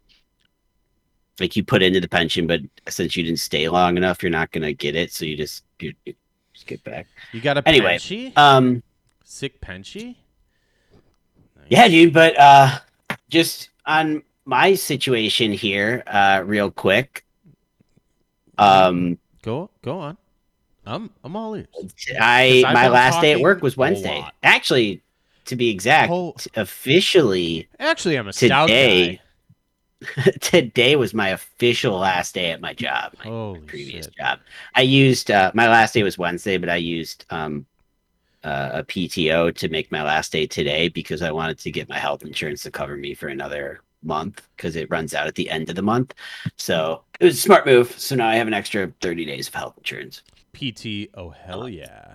like you put into the pension, but since you didn't stay long enough, you're not gonna get it. So you just you, you just get back. You got a Anyway, Penchie? Um, Sick Penchie? Yeah, dude, but uh just on my situation here, uh real quick. Um Go go on. I'm I'm all ears. I've my last day at work was Wednesday. Actually, to be exact, Oh. officially Actually, I'm a stout Today- guy. today was my official last day at my job. My Holy previous shit. job. I used uh my last day was Wednesday, but I used um uh, a PTO to make my last day today because I wanted to get my health insurance to cover me for another month because it runs out at the end of the month. So it was a smart move. So now I have an extra 30 days of health insurance. PT. Oh hell yeah.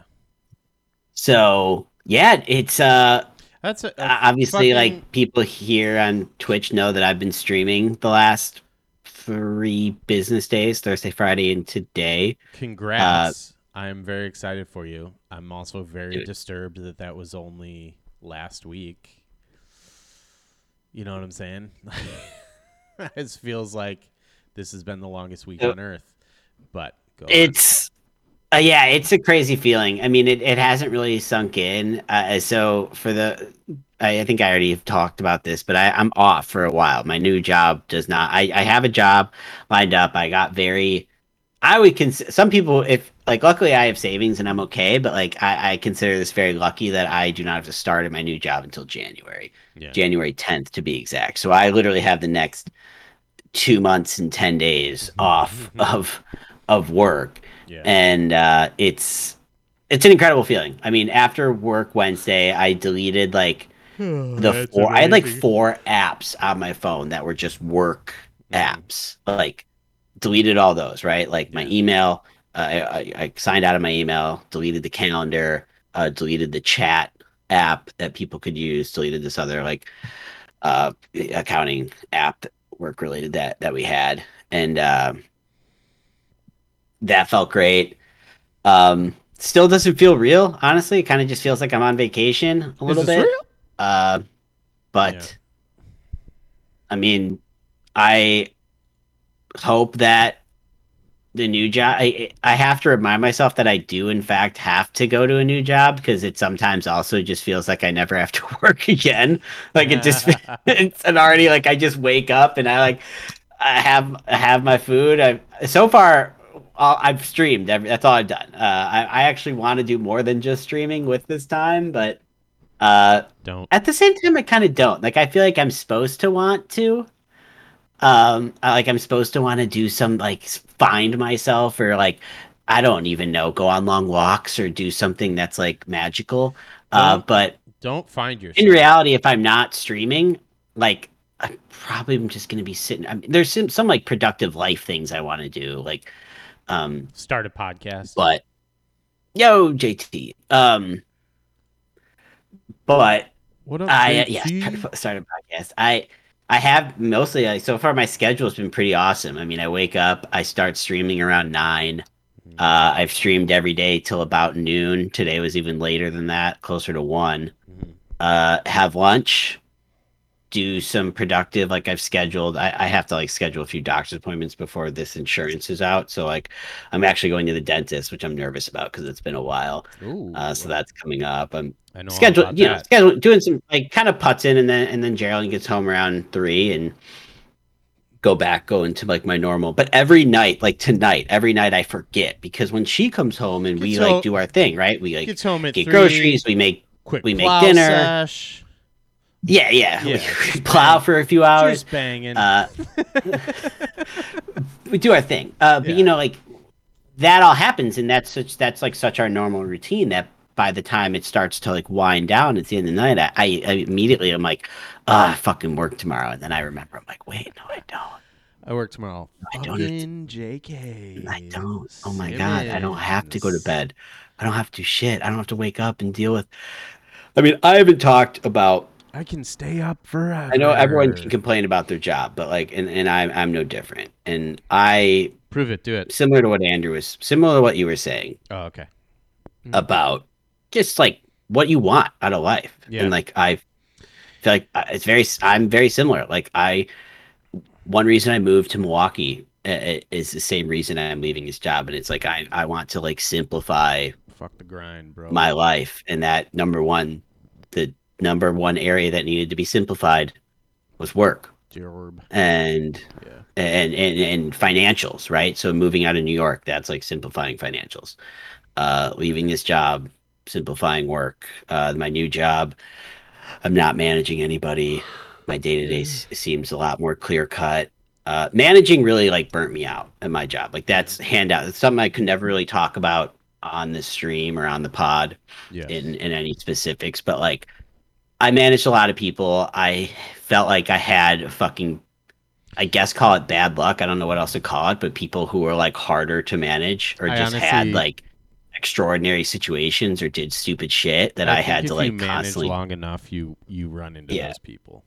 So yeah, it's uh That's a, a Uh, obviously fucking- like people here on twitch know that i've been streaming the last three business days thursday friday and today Congrats. I am very excited for you. I'm also very disturbed that that was only last week. You know what I'm saying? it feels like this has been the longest week Yep. on earth. But it's uh, yeah it's a crazy feeling i mean it, it hasn't really sunk in uh, so for the I, I think i already have talked about this but I, i'm off for a while my new job does not I, I have a job lined up i got very i would consider some people if like luckily i have savings and i'm okay but like I, I consider this very lucky that i do not have to start at my new job until january yeah. January 10th to be exact. So I literally have the next two months and 10 days off of of work. yeah. And uh, it's it's an incredible feeling. I mean, after work Wednesday, I deleted like the That's four I had like four apps on my phone that were just work Mhm. apps. Like deleted all those, right? Like my email, uh, I, I, signed out of my email, deleted the calendar, uh, deleted the chat app that people could use, deleted this other like uh accounting app work related that that we had. And uh, that felt great. Um still doesn't feel real, honestly. It kind of just feels like I'm on vacation a little bit. Uh but Yeah. I mean, I hope that the new job. I I have to remind myself that I do in fact have to go to a new job because it sometimes also just feels like I never have to work again. Like it just it's an already like I just wake up and I like I have I have my food. I so far. all- I've streamed. Every, that's all I've done. Uh, I, I actually want to do more than just streaming with this time, but uh, Don't. at the same time i kind of don't like i feel like i'm supposed to want to um I- like i'm supposed to want to do some like find myself or like i don't even know go on long walks or do something that's like magical uh Don't- but Don't find yourself. in reality if i'm not streaming like i probably am just gonna be sitting I mean, there's some, some like productive life things i want to do like um Start a podcast. but yo jt um but what up, I JT? yeah, start a podcast. I I have mostly like so far my schedule's been pretty awesome. I mean, I wake up, I start streaming around nine. Mm-hmm. Uh, I've streamed every day till about noon. Today was even later than that, closer to one. Mhm. Uh, have lunch, do some productive like I've scheduled. I, I have to like schedule a few doctor's appointments before this insurance is out. So like I'm actually going to the dentist, which I'm nervous about because it's been a while. Uh, so that's coming up. I'm I know schedule you know schedule doing some like kind of putts in and then and then Geraldine gets home around three and go back go into like my normal. But every night like tonight every night I forget because when she comes home and we Gets like do our thing right? We like Gets home at get three, groceries we make Quick we make dinner. yeah yeah, Yeah, we plow for a few hours. Just banging. uh we do our thing. Uh but Yeah. you know like that all happens and that's such that's like such our normal routine that by the time it starts to like wind down at the end of the night i, I, I immediately i'm like ah I fucking work tomorrow and then i remember i'm like wait no i don't I work tomorrow. I don't- Fucking JK. i don't oh my god i don't have to go to bed i don't have to shit i don't have to wake up and deal with i mean i haven't talked about I can stay up forever. i know everyone can complain about their job but like and, and I'm, I'm no different and i prove it. Do it. similar to what andrew was similar to what you were saying Oh, okay. about just like what you want out of life. Yeah. And like I feel like it's very I'm very similar. Like I one reason I moved to Milwaukee uh, uh, is the same reason I'm leaving this job and it's like I I want to like simplify Fuck the grind, bro. my life and that number one the number one area that needed to be simplified was work Jorb. and Yeah. and, and and financials, right? So moving out of New York, that's like simplifying financials. Uh, leaving this job, simplifying work. Uh, my new job, I'm not managing anybody. My day to day seems a lot more clear cut. Uh, managing really like burnt me out at my job. Like that's handout. It's something I could never really talk about on the stream or on the pod Yeah. in in any specifics, but like I managed a lot of people. I felt like I had a fucking I guess call it bad luck. I don't know what else to call it, but people who were like harder to manage or I just honestly- had like extraordinary situations or did stupid shit that I, think had to like constantly long enough, you you run into Yeah. those people.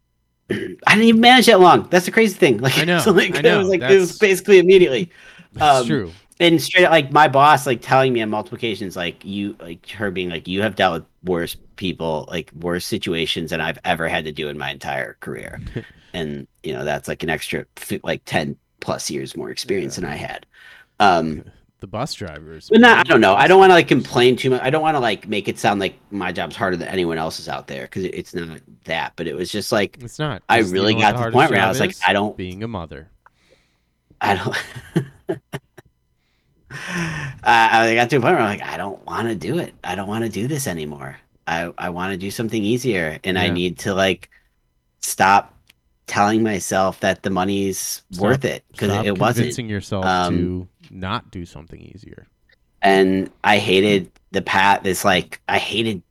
I didn't even manage that long. That's the crazy thing. Like, I know, so, like, I it know, was like it was basically immediately. That's Um, true. and straight up, like my boss like telling me on multiple occasions like you like her being like you have dealt with worse people like worse situations than i've ever had to do in my entire career and you know that's like an extra like 10 plus years more experience than i had um The bus drivers. but not i don't know i don't want to like complain too much i don't want to like make it sound like my job's harder than anyone else's out there because it's not that but it was just like It's not. I you really got to the point where I was like. I don't- being a mother. I don't. I, I got to a point where I'm like, I don't want to do it. I don't want to do this anymore. I I want to do something easier, and I need to like stop telling myself that the money's Stop- worth it because Stop it wasn't. convincing yourself Um, to not do something easier. And I hated the pat. This like I hated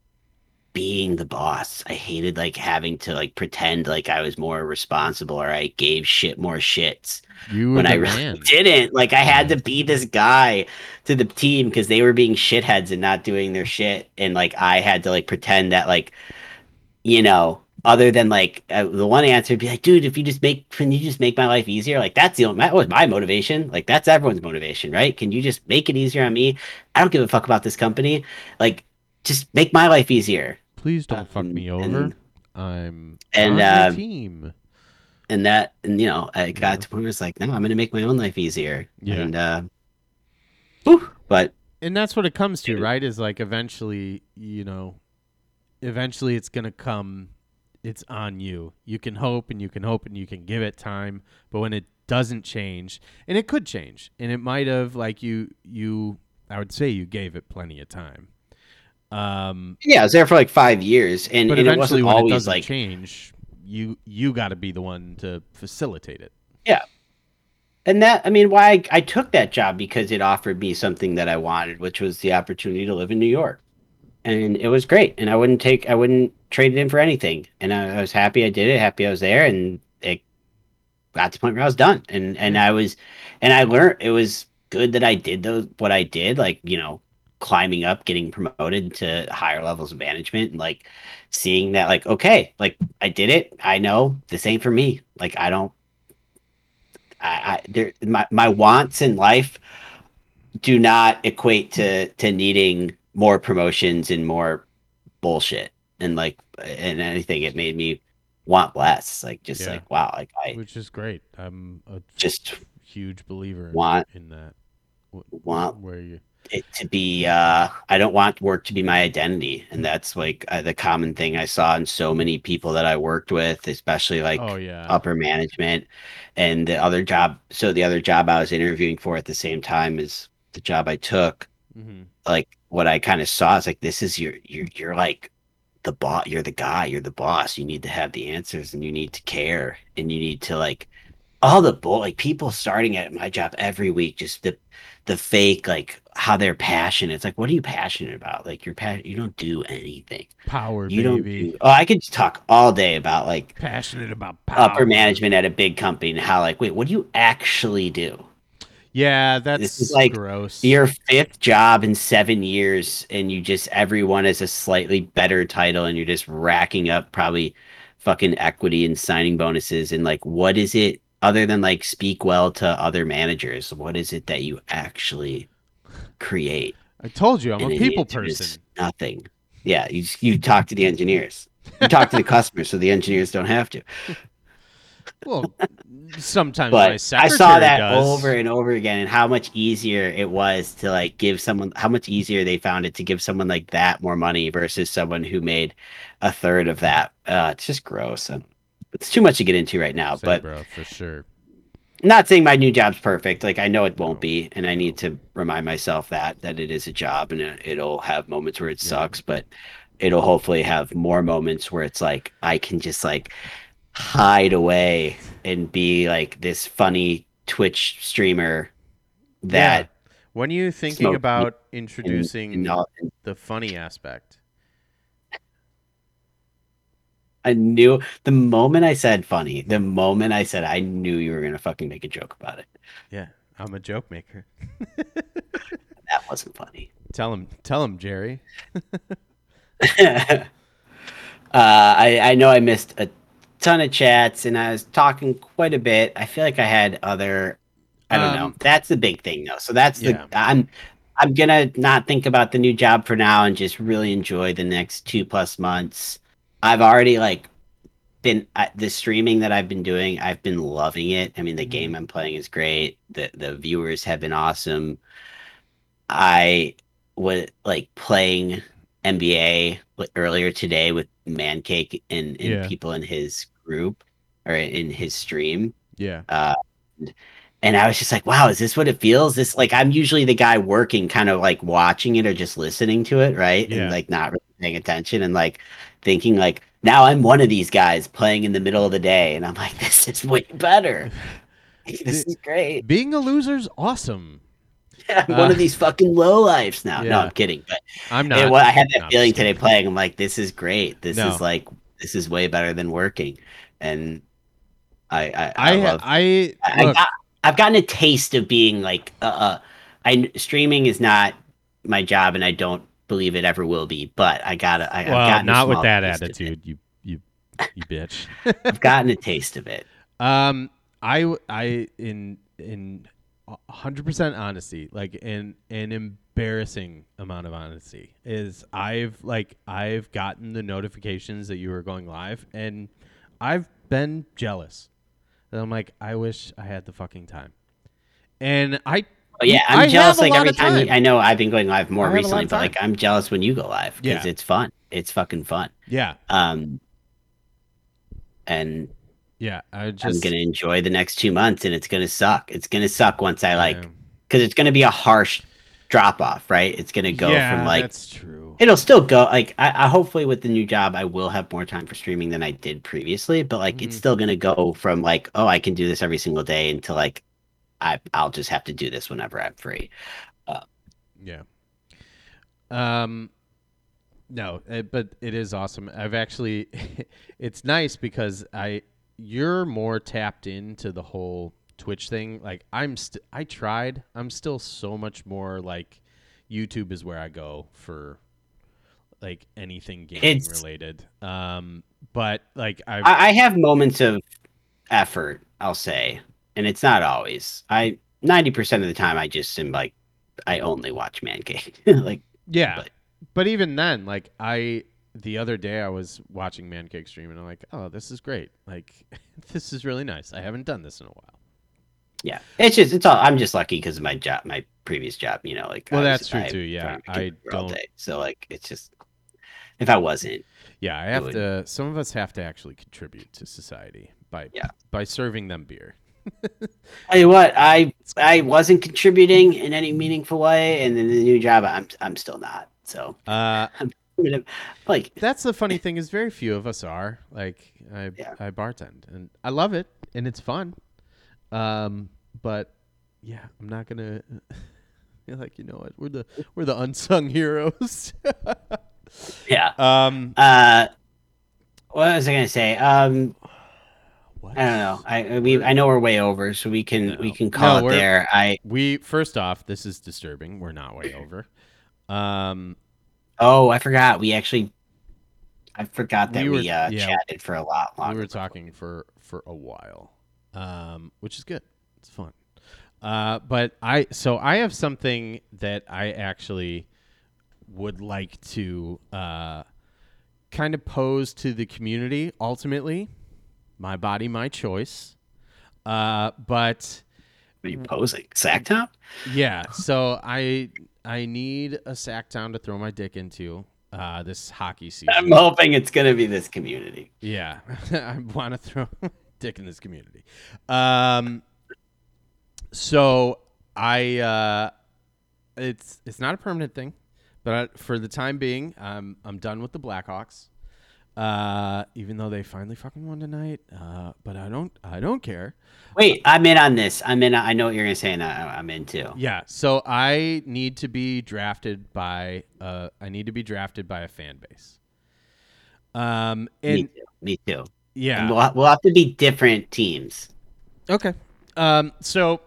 being the boss. I hated like having to like pretend like I was more responsible or I gave shit more shits You when I really man. didn't. Like I had to be this guy to the team because they were being shitheads and not doing their shit, and like I had to like pretend that like, you know, other than like uh, the one answer would be like, dude, if you just make, can you just make my life easier? Like that's the only, that was my motivation. Like that's everyone's motivation, right? Can you just make it easier on me? I don't give a fuck about this company. Like, just make my life easier. Please don't fuck Um, me and- over. I'm and, on your uh, team. and that and you know i got Yeah. to the point where it's like no i'm gonna make my own life easier Yeah. and uh whew, but and that's what it comes to, Yeah. right? Is like eventually, you know, eventually it's gonna come. It's on you. You can hope and you can hope and you can give it time, but when it doesn't change, and it could change, and it might have, like you, you, I would say you gave it plenty of time. Um, yeah i was there for like five years and, but and it eventually, wasn't when it always doesn't like change, you you got to be the one to facilitate it. Yeah, and that i mean why I, I took that job because it offered me something that i wanted which was the opportunity to live in new york and it was great. And i wouldn't take i wouldn't trade it in for anything. And i, I was happy i did it happy i was there and it got to the point where i was done. And and i was and i learned it was good that i did those what i did like you know climbing up getting promoted to higher levels of management and like seeing that like okay like i did it. I know this ain't for me. Like i don't I, I there my, my wants in life do not equate to to needing more promotions and more bullshit and like and anything it made me want less like just Yeah. like wow like i which is great. I'm a just huge believer in, Want- in that. Want where you it to be uh i don't want work to be my identity and that's like uh, the common thing i saw in so many people that i worked with especially like oh yeah upper management and the other job so the other job i was interviewing for at the same time is the job i took hmm like what i kind of saw is like this is your you're, you're like the boss you're the guy you're the boss. You need to have the answers and you need to care and you need to like all the bull like people starting at my job every week just the the fake like how they're passionate. It's like what are you passionate about? Like you're passionate you don't do anything. Power you don't do oh i could just talk all day about like passionate about power. upper management at a big company and how like wait what do you actually do Yeah, that's This is like gross. your fifth job in seven years and you just everyone has a slightly better title and you're just racking up probably fucking equity and signing bonuses and like what is it other than like speak well to other managers? What is it that you actually create? I told you I'm And a people person. nothing. Yeah you you talk to the engineers. You talk to the customers so the engineers don't have to Well, sometimes my but I saw that does. over and over again, and how much easier it was to like give someone, how much easier they found it to give someone like that more money versus someone who made a third of that. Uh, it's just gross. And it's too much to get into right now. Say, but bro, for sure. not saying my new job's perfect. Like I know it won't be, and I need to remind myself that that it is a job, and it- it'll have moments where it Yeah. sucks, but it'll hopefully have more moments where it's like I can just like hide away and be like this funny Twitch streamer that When are you thinking about introducing and and the funny aspect? I knew the moment I said funny, the moment I said I knew you were gonna fucking make a joke about it. Yeah, I'm a joke maker. That wasn't funny. Tell him, tell him, Jerry. uh, I I know I missed a ton of chats and I was talking quite a bit. I feel like I had other. I don't know. Um, That's the big thing though. So that's the I'm I'm gonna not think about the new job for now and just really enjoy the next two plus months. I've already like been uh, the streaming that I've been doing. I've been loving it. I mean, the Mhm. game I'm playing is great. The the viewers have been awesome. I was like playing NBA earlier today with Mancake and, and Yeah. people in his group or in his stream. Yeah, And I was just like, wow, is this what it feels? This like I'm usually the guy working, kind of like watching it or just listening to it, right? Yeah. And like not really paying attention and like thinking like now I'm one of these guys playing in the middle of the day, and I'm like, this is way better. this is great. being a loser's awesome. I'm one Uh, of these fucking low lives now. No. I'm kidding. But I'm not. well, I had that feeling today playing. I'm like, this is great. This No. is like, this is way better than working. And I, I, I, I love. I, I, look, got, I've gotten a taste of being like, uh, uh, I streaming is not my job, and I don't believe it ever will be. But I gotta, I, I've well, gotten a not with that taste of it. attitude, you you you bitch. I've gotten a taste of it. Um, I I in in hundred percent honesty, like in an embarrassing amount of honesty, is I've like I've gotten the notifications that you were going live, and I've been jealous. And I'm like, I wish I had the fucking time. And I yeah, I'm I jealous. Like every time, you, time. I know I've been going live more I have a lot recently, but like. I'm jealous when you go live because Yeah. it's fun. It's fucking fun. yeah Um, and yeah I just I'm gonna enjoy the next two months, and it's gonna suck. It's gonna suck once I like because it's gonna be a harsh drop off, right? It's gonna go yeah, from like that's true. it'll still go like I, I hopefully with the new job I will have more time for streaming than I did previously, but like it's Mhm. still gonna go from like oh I can do this every single day until like I I'll just have to do this whenever I'm free. Yeah. Um no, it, but it is awesome. I've actually it's nice because I you're more tapped into the whole Twitch thing. Like I'm st- I tried. I'm still so much more like YouTube is where I go for like anything gaming It's- related. Um but like I've I, I have moments of effort, I'll say, and it's not always. I ninety percent of the time I just am like I only watch Man Cave. like Yeah. But- But, even then, like I the other day I was watching Man Cake stream and I'm like, oh, this is great. Like this is really nice. I haven't done this in a while. Yeah, it's just it's all. I'm just lucky because of my job, my previous job. You know, like Well, I was- that's true I- too, yeah. I don't- day, so like it's just if I wasn't, Yeah, I have would- to some of us have to actually contribute to society by Yeah. by serving them beer. tell you what, I I wasn't contributing in any meaningful way, and in the new job, I'm I'm still not. So Uh like that's the funny thing is very few of us are. Like I Yeah. I bartend and I love it and it's fun. Um but yeah, I'm not going to You're like, you know what? We're the we're the unsung heroes. yeah. um Uh, what was I gonna say? Um, what? I don't know. I we I know we're way over, so we can we can call No, it we're- there. I We first off, this is disturbing. We're not way over. Um, oh I forgot. We actually I forgot that We we, uh, yeah. chatted for a lot we were talking for for a while, um, which is good. It's fun. Uh, but I so I have something that I actually would like to uh, kind of pose to the community. Ultimately, my body, my choice. Uh, but Are you posing? Sack top? Yeah, so I I need a sack town to throw my dick into uh, this hockey season. I'm hoping it's gonna be this community. yeah, I want to throw dick in this community. Um, so I uh, it's it's not a permanent thing, but I, for the time being, I'm I'm done with the Blackhawks. Uh, even though they finally fucking won tonight, uh, but I don't I don't care. Wait, I'm in on this. I'm in. I know what you're gonna say, and I, I'm in too. Yeah, so I need to be drafted by uh I need to be drafted by a fan base. Um Me and too. Me too. Yeah. we'll, we'll have to be different teams. Okay. Um so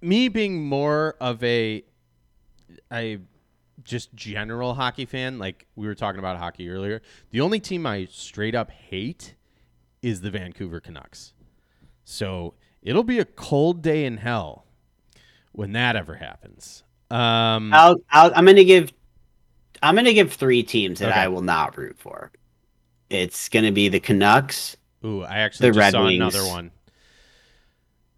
me being more of a a just general hockey fan, like we were talking about hockey earlier, the only team I straight up hate is the Vancouver Canucks. So it'll be a cold day in hell when that ever happens. Um I'll, I'll I'm gonna give I'm gonna give three teams that Okay. I will not root for. It's gonna be the Canucks, Ooh, I actually The just Red saw Wings. another one.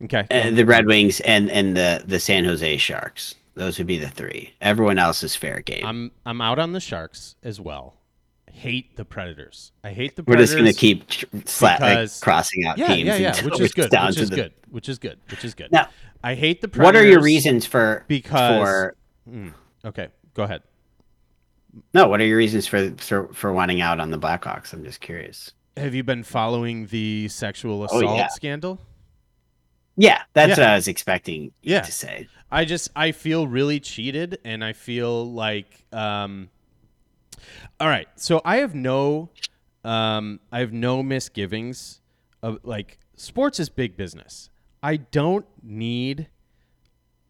Okay. uh, the Red Wings, and and the the San Jose Sharks. Those would be the three. Everyone else is fair game. I'm I'm out on the Sharks as well. Hate the Predators. I hate the predators. We're Predators. just gonna keep tr- sla- like, crossing out yeah, teams. yeah, yeah, which is good. Which is the- good. Which is good. Which is good. Now, I hate the Predators. what are your reasons for Because for Mm, okay, go ahead. no? What are your reasons for for, for wanting out on the Blackhawks? I'm just curious. Have you been following the sexual Oh, assault yeah. scandal? Yeah, that's Yeah. what I was expecting you Yeah. to say. I just I feel really cheated, and I feel like um. All right, so I have no, um, I have no misgivings of like sports is big business. I don't need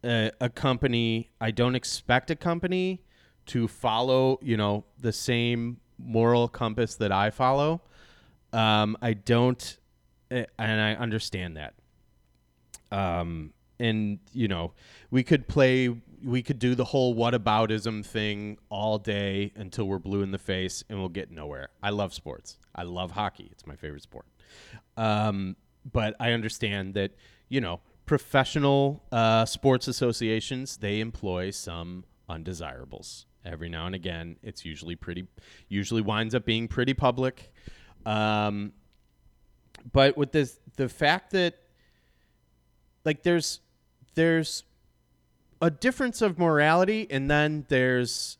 a, a company. I don't expect a company to follow, you know, the same moral compass that I follow. Um, I don't, eh, and I understand that. Um, and you know, we could play, we could do the whole whataboutism thing all day until we're blue in the face, and we'll get nowhere. I love sports. I love hockey. It's my favorite sport. Um, but I understand that you know professional uh, sports associations they employ some undesirables every now and again. It's usually pretty, usually winds up being pretty public. Um, but with this, the fact that like there's there's a difference of morality, and then there's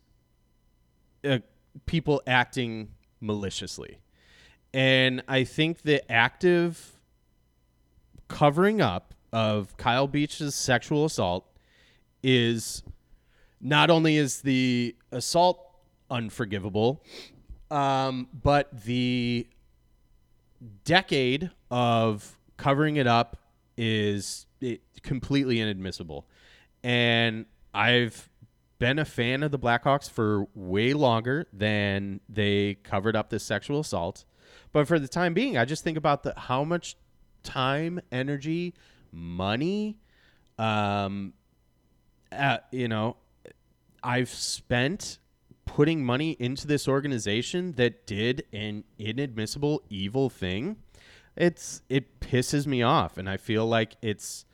uh, people acting maliciously, and I think the active covering up of Kyle Beach's sexual assault is not only is the assault unforgivable, um, but the decade of covering it up is it, completely inadmissible. And I've been a fan of the Blackhawks for way longer than they covered up this sexual assault. But for the time being, I just think about the how much time, energy, money, um, uh, you know, I've spent putting money into this organization that did an inadmissible evil thing. It's it pisses me off, and I feel like it's.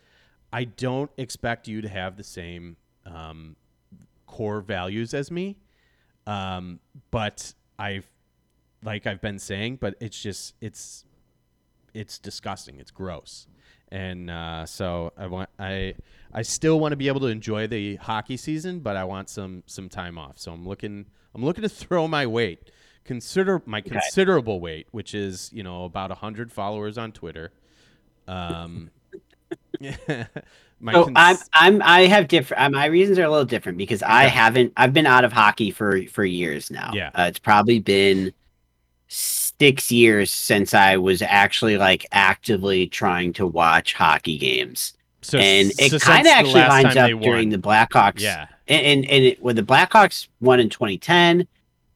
I don't expect you to have the same um, core values as me, um, but I've like I've been saying, but it's just it's it's disgusting. It's gross and uh, so I want I I still want to be able to enjoy the hockey season, but I want some some time off. So I'm looking I'm looking to throw my weight, consider my okay. considerable weight, which is you know about hundred followers on Twitter. Um, my so cons- I'm I'm I have different. My reasons are a little different because I haven't I've been out of hockey for for years now. Yeah, uh, it's probably been six years since I was actually like actively trying to watch hockey games. So, and it so kind of actually lines up during the Blackhawks. Yeah. And, and, and it, when the Blackhawks won in 2010,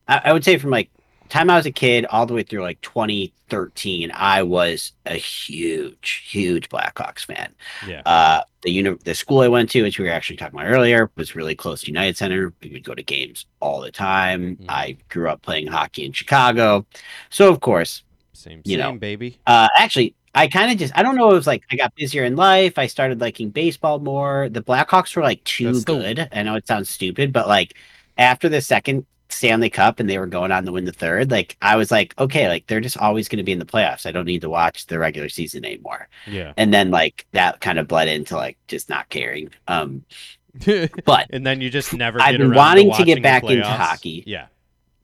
I, I would say from like time I was a kid all the way through like 2013, I was a huge, huge Blackhawks fan. Yeah. Uh, the uni- the school I went to, which we were actually talking about earlier, was really close to United Center. We would go to games all the time. Mm-hmm. I grew up playing hockey in Chicago, so of course, same, you same, know, baby. Uh, actually, I kind of just I don't know. It was like I got busier in life. I started liking baseball more. The Blackhawks were like too That's good. The... I know it sounds stupid, but like after the second Stanley Cup and they were going on to win the third, like I was like, okay, like they're just always going to be in the playoffs. I don't need to watch the regular season anymore. Yeah. And then like that kind of bled into like just not caring. Um, but and then you just never. I've been wanting to, to get back into hockey. Yeah.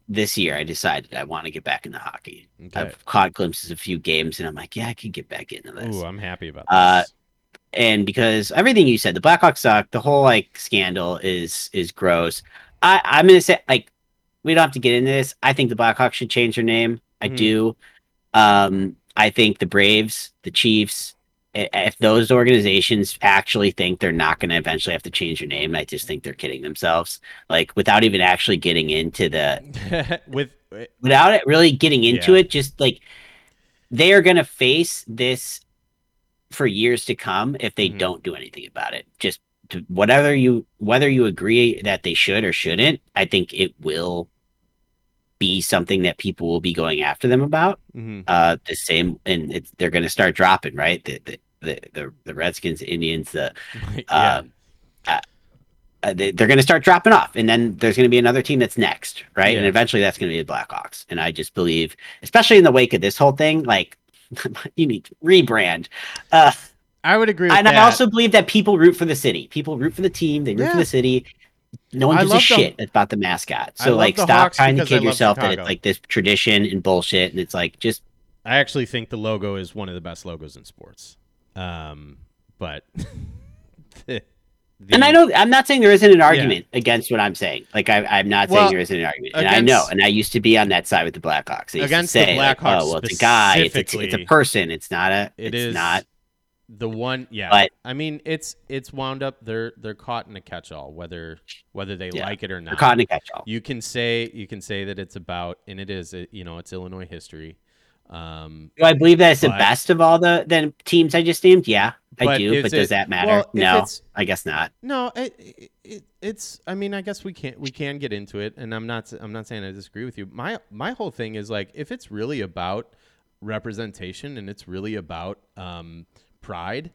This year, I decided I want to get back into hockey. Okay. I've caught glimpses of a few games, and I'm like, yeah, I can get back into this. Ooh, I'm happy about uh, this. And because everything you said, the Blackhawks suck. The whole like scandal is is gross. I I'm gonna say like we don't have to get into this. I think the Blackhawks should change their name. I mm. do. Um, I think the Braves, the Chiefs, if those organizations actually think they're not going to eventually have to change their name, I just think they're kidding themselves. Like without even actually getting into the with without it really getting into yeah. it, just like they are going to face this for years to come if they mm-hmm. don't do anything about it. Just to, whatever you whether you agree that they should or shouldn't, I think it will be something that people will be going after them about. Mm-hmm. Uh, the same, and they're going to start dropping, right? The, the the the, the Redskins, the Indians, the yeah. Um, uh, uh, they, are going to start dropping off, and then there's going to be another team that's next, right? Yeah. And eventually, that's going to be the Blackhawks. And I just believe, especially in the wake of this whole thing, like you need to rebrand. Uh, I would agree. and that. I also believe that people root for the city. People root for the team. They root yeah. for the city. No one gives a shit the, about the mascot. So like, stop Hawks trying to kid yourself Chicago. that it's like this tradition and bullshit, and it's like just. I actually think the logo is one of the best logos in sports. Um, but the- And I know I'm not saying there isn't an argument against what I'm saying. Like I, I'm not saying Well, there isn't an argument, and I know, and I used to be on that side with the Blackhawks. I used Against to the say, like, Blackhawks oh, well, it's a guy, it's a, it's a person, it's not a, It it's is not. The one. Yeah, But- I mean, it's it's wound up. They're they're caught in a catch-all, whether whether they Yeah, like it or not. caught in a catch-all. You can say you can say that it's about, and it is. It, you know, it's Illinois history. Um, Do I believe that it's the best of all the, the teams I just named? Yeah, I But do. But does it- that matter? well, no, I guess not. No, it, it, it, it's. I mean, I guess we can't. we can get into it, and I'm not. I'm not saying I disagree with you. My my whole thing is like, if it's really about representation and it's really about um, pride,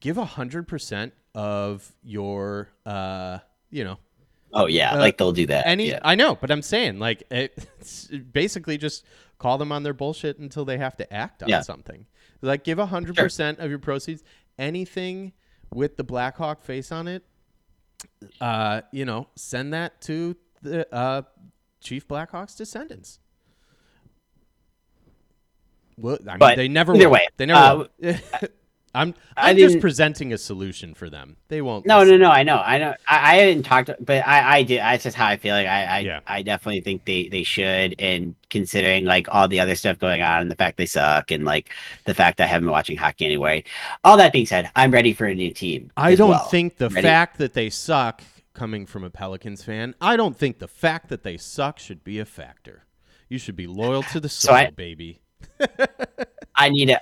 give a hundred percent of your, uh, you know, Oh yeah, Uh, like they'll do that. any. yeah. I know, but I'm saying like, it's basically just call them on their bullshit until they have to act on Yeah. something. Like, give a hundred percent of your proceeds. Anything with the Blackhawk face on it, uh, you know, send that to the uh, Chief Blackhawks descendants. Well, I mean, But they never either will. way, They never uh, will. I'm, I I'm just presenting a solution for them. They won't. No, listen. no, no. I know, I know. I, I hadn't talked, but I, I did. That's just how I feel. Like I, I, Yeah. I definitely think they, they should. And considering like all the other stuff going on, and the fact they suck, and like the fact that I haven't been watching hockey anyway. All that being said, I'm ready for a new team. I don't well. think the Ready? fact that they suck, coming from a Pelicans fan, I don't think the fact that they suck should be a factor. You should be loyal to the So I- baby. I need a,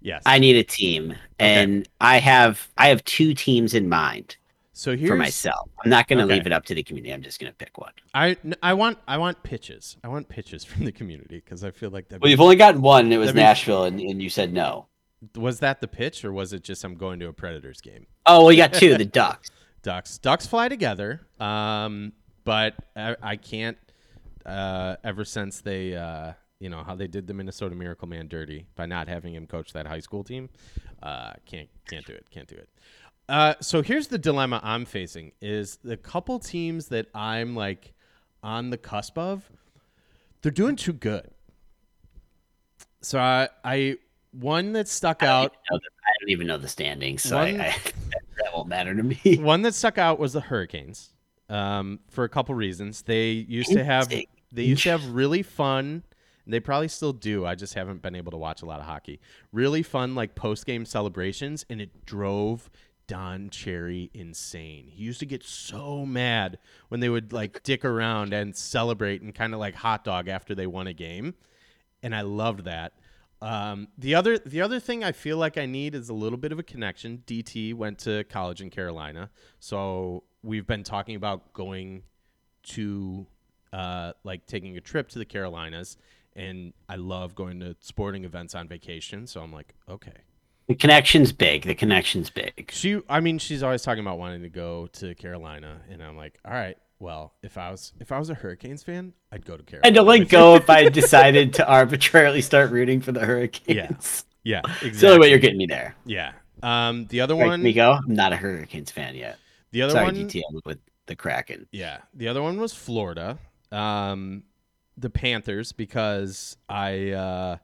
Yes. I need a team, and I have, I have two teams in mind so here's for myself. I'm not going to Okay. leave it up to the community. I'm just going to pick one. I I want I want pitches. I want pitches from the community because I feel like that Well, you've only gotten one. and It was That'd be- Nashville, and, and you said no. was that the pitch or was it just I'm going to a Predators game? Oh, well, you got two. The Ducks. Ducks Ducks fly together. Um, but I, I can't. Uh, ever since they, uh, you know, how they did the Minnesota Miracle Man dirty by not having him coach that high school team, uh, can't can't do it. Can't do it. Uh, so here's the dilemma I'm facing: is the couple teams that I'm like on the cusp of, they're doing too good. So I, I one that stuck I out. the- I don't even know the standings, so One- I, I, that won't matter to me. One that stuck out was the Hurricanes. Um, for a couple reasons. They used to have they used to have really fun. They probably still do. I just haven't been able to watch a lot of hockey. Really fun like post game celebrations, and it drove Don Cherry insane. He used to get so mad when they would like dick around and celebrate and kind of like hot dog after they won a game, and I loved that. Um, the other the other thing I feel like I need is a little bit of a connection. DT went to college in Carolina, so we've been talking about going to uh, like taking a trip to the Carolinas, and I love going to sporting events on vacation. So I'm like, okay. The connection's big. The connection's big. She, I mean, she's always talking about wanting to go to Carolina, and I'm like, all right. Well, if I was if I was a Hurricanes fan, I'd go to Carolina. And to let go if I decided to arbitrarily start rooting for the Hurricanes. Yeah, yeah, It's the only exactly. way you're getting me there. Yeah. Um, the other one, Miko, I'm not a Hurricanes fan yet. the other Sorry, one, with the Kraken. Yeah, the other one was Florida, um, the Panthers, because I uh,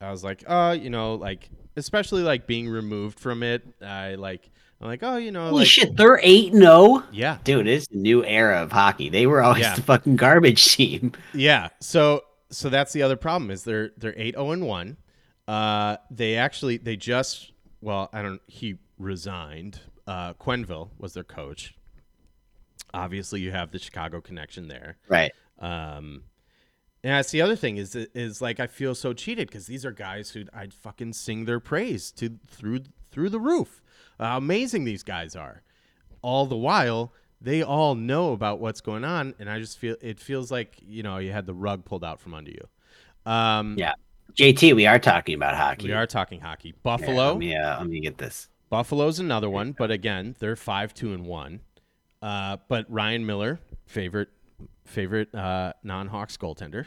I was like, oh, you know, like especially like being removed from it. I like I'm like, oh, you know, Holy like shit, they're 8 0. yeah, Dude, it's a new era of hockey. They were always Yeah. the fucking garbage team. yeah. So so that's the other problem is they're they're eight zero and one. Uh, they actually they just well, I don't. He resigned. Uh, Quenneville was their coach. Obviously, you have the Chicago connection there. Right. Um, and that's the other thing is is like I feel so cheated because these are guys who I'd fucking sing their praise to through through the roof. How amazing these guys are. All the while, they all know about what's going on, and I just feel it feels like you know you had the rug pulled out from under you. Um, Yeah. JT, we are talking about hockey. we are talking hockey. Buffalo, let, me, uh, let me get this. Buffalo's another one, but again, they're five two and one. Uh, but Ryan Miller, favorite favorite uh, non-Hawks goaltender.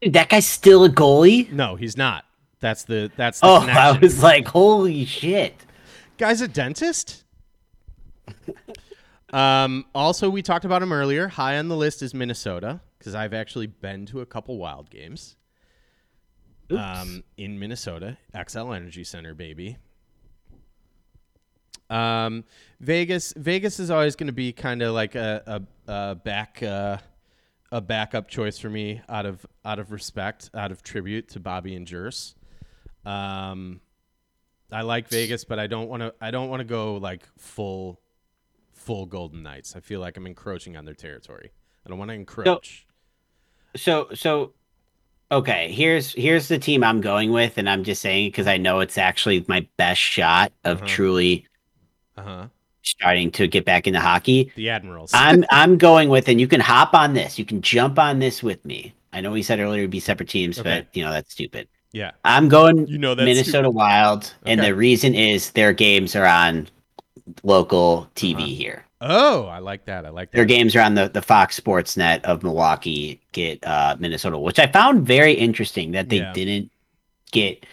Dude, that guy's still a goalie? No, he's not. That's the that's the Oh, connection. I was like, holy shit. Guy's a dentist. um, also, we talked about him earlier. High on the list is Minnesota because I've actually been to a couple Wild games. Um, in Minnesota, Xcel Energy Center, baby. Um, Vegas, Vegas is always going to be kind of like a, a, a back uh, a backup choice for me out of out of respect, out of tribute to Bobby and Jers. Um, I like Vegas, but I don't want to. I don't want to go like full full Golden Knights. I feel like I'm encroaching on their territory. I don't want to encroach. So so okay, here's here's the team I'm going with, and I'm just saying because I know it's actually my best shot of Uh-huh. truly Uh huh. starting to get back into hockey. The Admirals. I'm I'm going with, and you can hop on this. You can jump on this with me. I know we said earlier it'd be separate teams, Okay. but you know that's stupid. yeah. I'm going You know Minnesota Wild, and the reason is their games are on local TV Uh-huh. here. Oh, I like that. I like Their games are on the, the Fox Sports Net of Milwaukee get uh, Minnesota, which I found very interesting that they Yeah. didn't get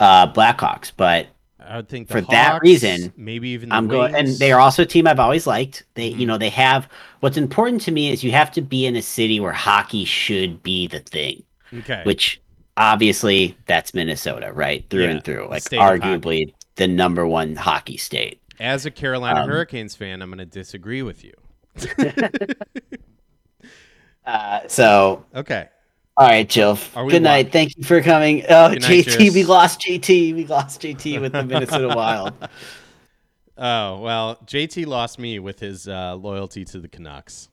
uh, Blackhawks. But I would think the for that reason, maybe even the I'm going, and they are also a team I've always liked. They, Mhm. you know, they have what's important to me is you have to be in a city where hockey should be the thing, okay. which obviously that's Minnesota, right through Yeah, and through, like arguably the number one hockey state. As a Carolina Um, Hurricanes fan, I'm going to disagree with you. Uh, so Okay. All right, Jill. Good night. wa- Thank you for coming. Oh, night, JT, we lost JT. We lost JT with the Minnesota Wild. Oh well, JT lost me with his uh, loyalty to the Canucks.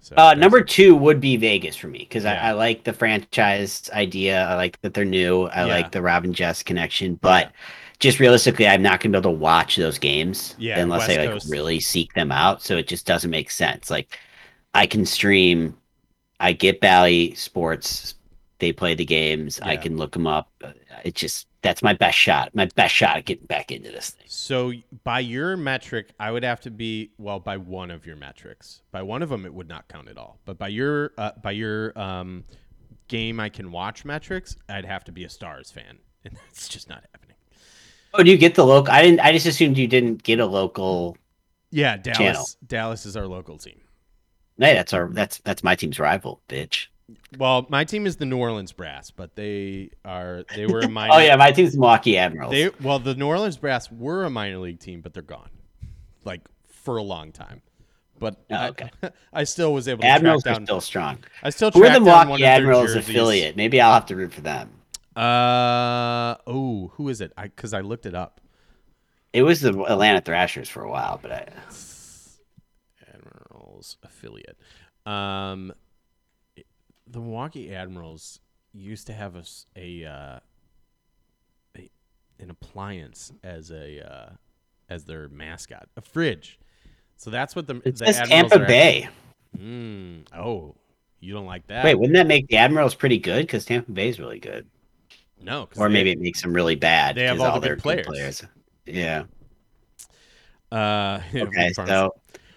So Uh, number two would be Vegas for me because Yeah. I, I like the franchise idea. I like that they're new. I Yeah. like the Robin Jess connection, but just realistically, I'm not gonna be able to watch those games Yeah, unless I like Coast. really seek them out. So it just doesn't make sense. Like I can stream. I get Bally Sports. They play the games. I can look them up. It just that's my best shot. My best shot at getting back into this thing. So by your metric, I would have to be well by one of your metrics. By one of them, it would not count at all. But by your uh, by your um, game I can watch metrics, I'd have to be a Stars fan, and that's just not happening. Oh, do you get the local? I didn't. I just assumed you didn't get a local. Yeah, Dallas. Channel. Dallas is our local team. Hey, that's our. That's that's my team's rival, bitch. Well, my team is the New Orleans Brass, but they are they were a minor. Oh yeah, my team's Milwaukee Admirals. They well, the New Orleans Brass were a minor league team, but they're gone, like for a long time. But Oh, I, okay. I still was able to Admirals track are still strong. I still We're the down one Milwaukee of Admirals affiliate. Maybe I'll have to root for them. Uh oh, who is it? I because I looked it up. It was the Atlanta Thrashers for a while, but I, Admirals affiliate. Um, the Milwaukee Admirals used to have a, a, uh, a- an appliance as a uh, as their mascot, a fridge. So that's what the it the says Admirals Tampa Bay. Mm, oh, you don't like that? Wait, wouldn't that make the Admirals pretty good? Because Tampa Bay is really good, No, or they- maybe it makes them really bad. they have 'cause all the their good players. Yeah. Uh, yeah, Okay, so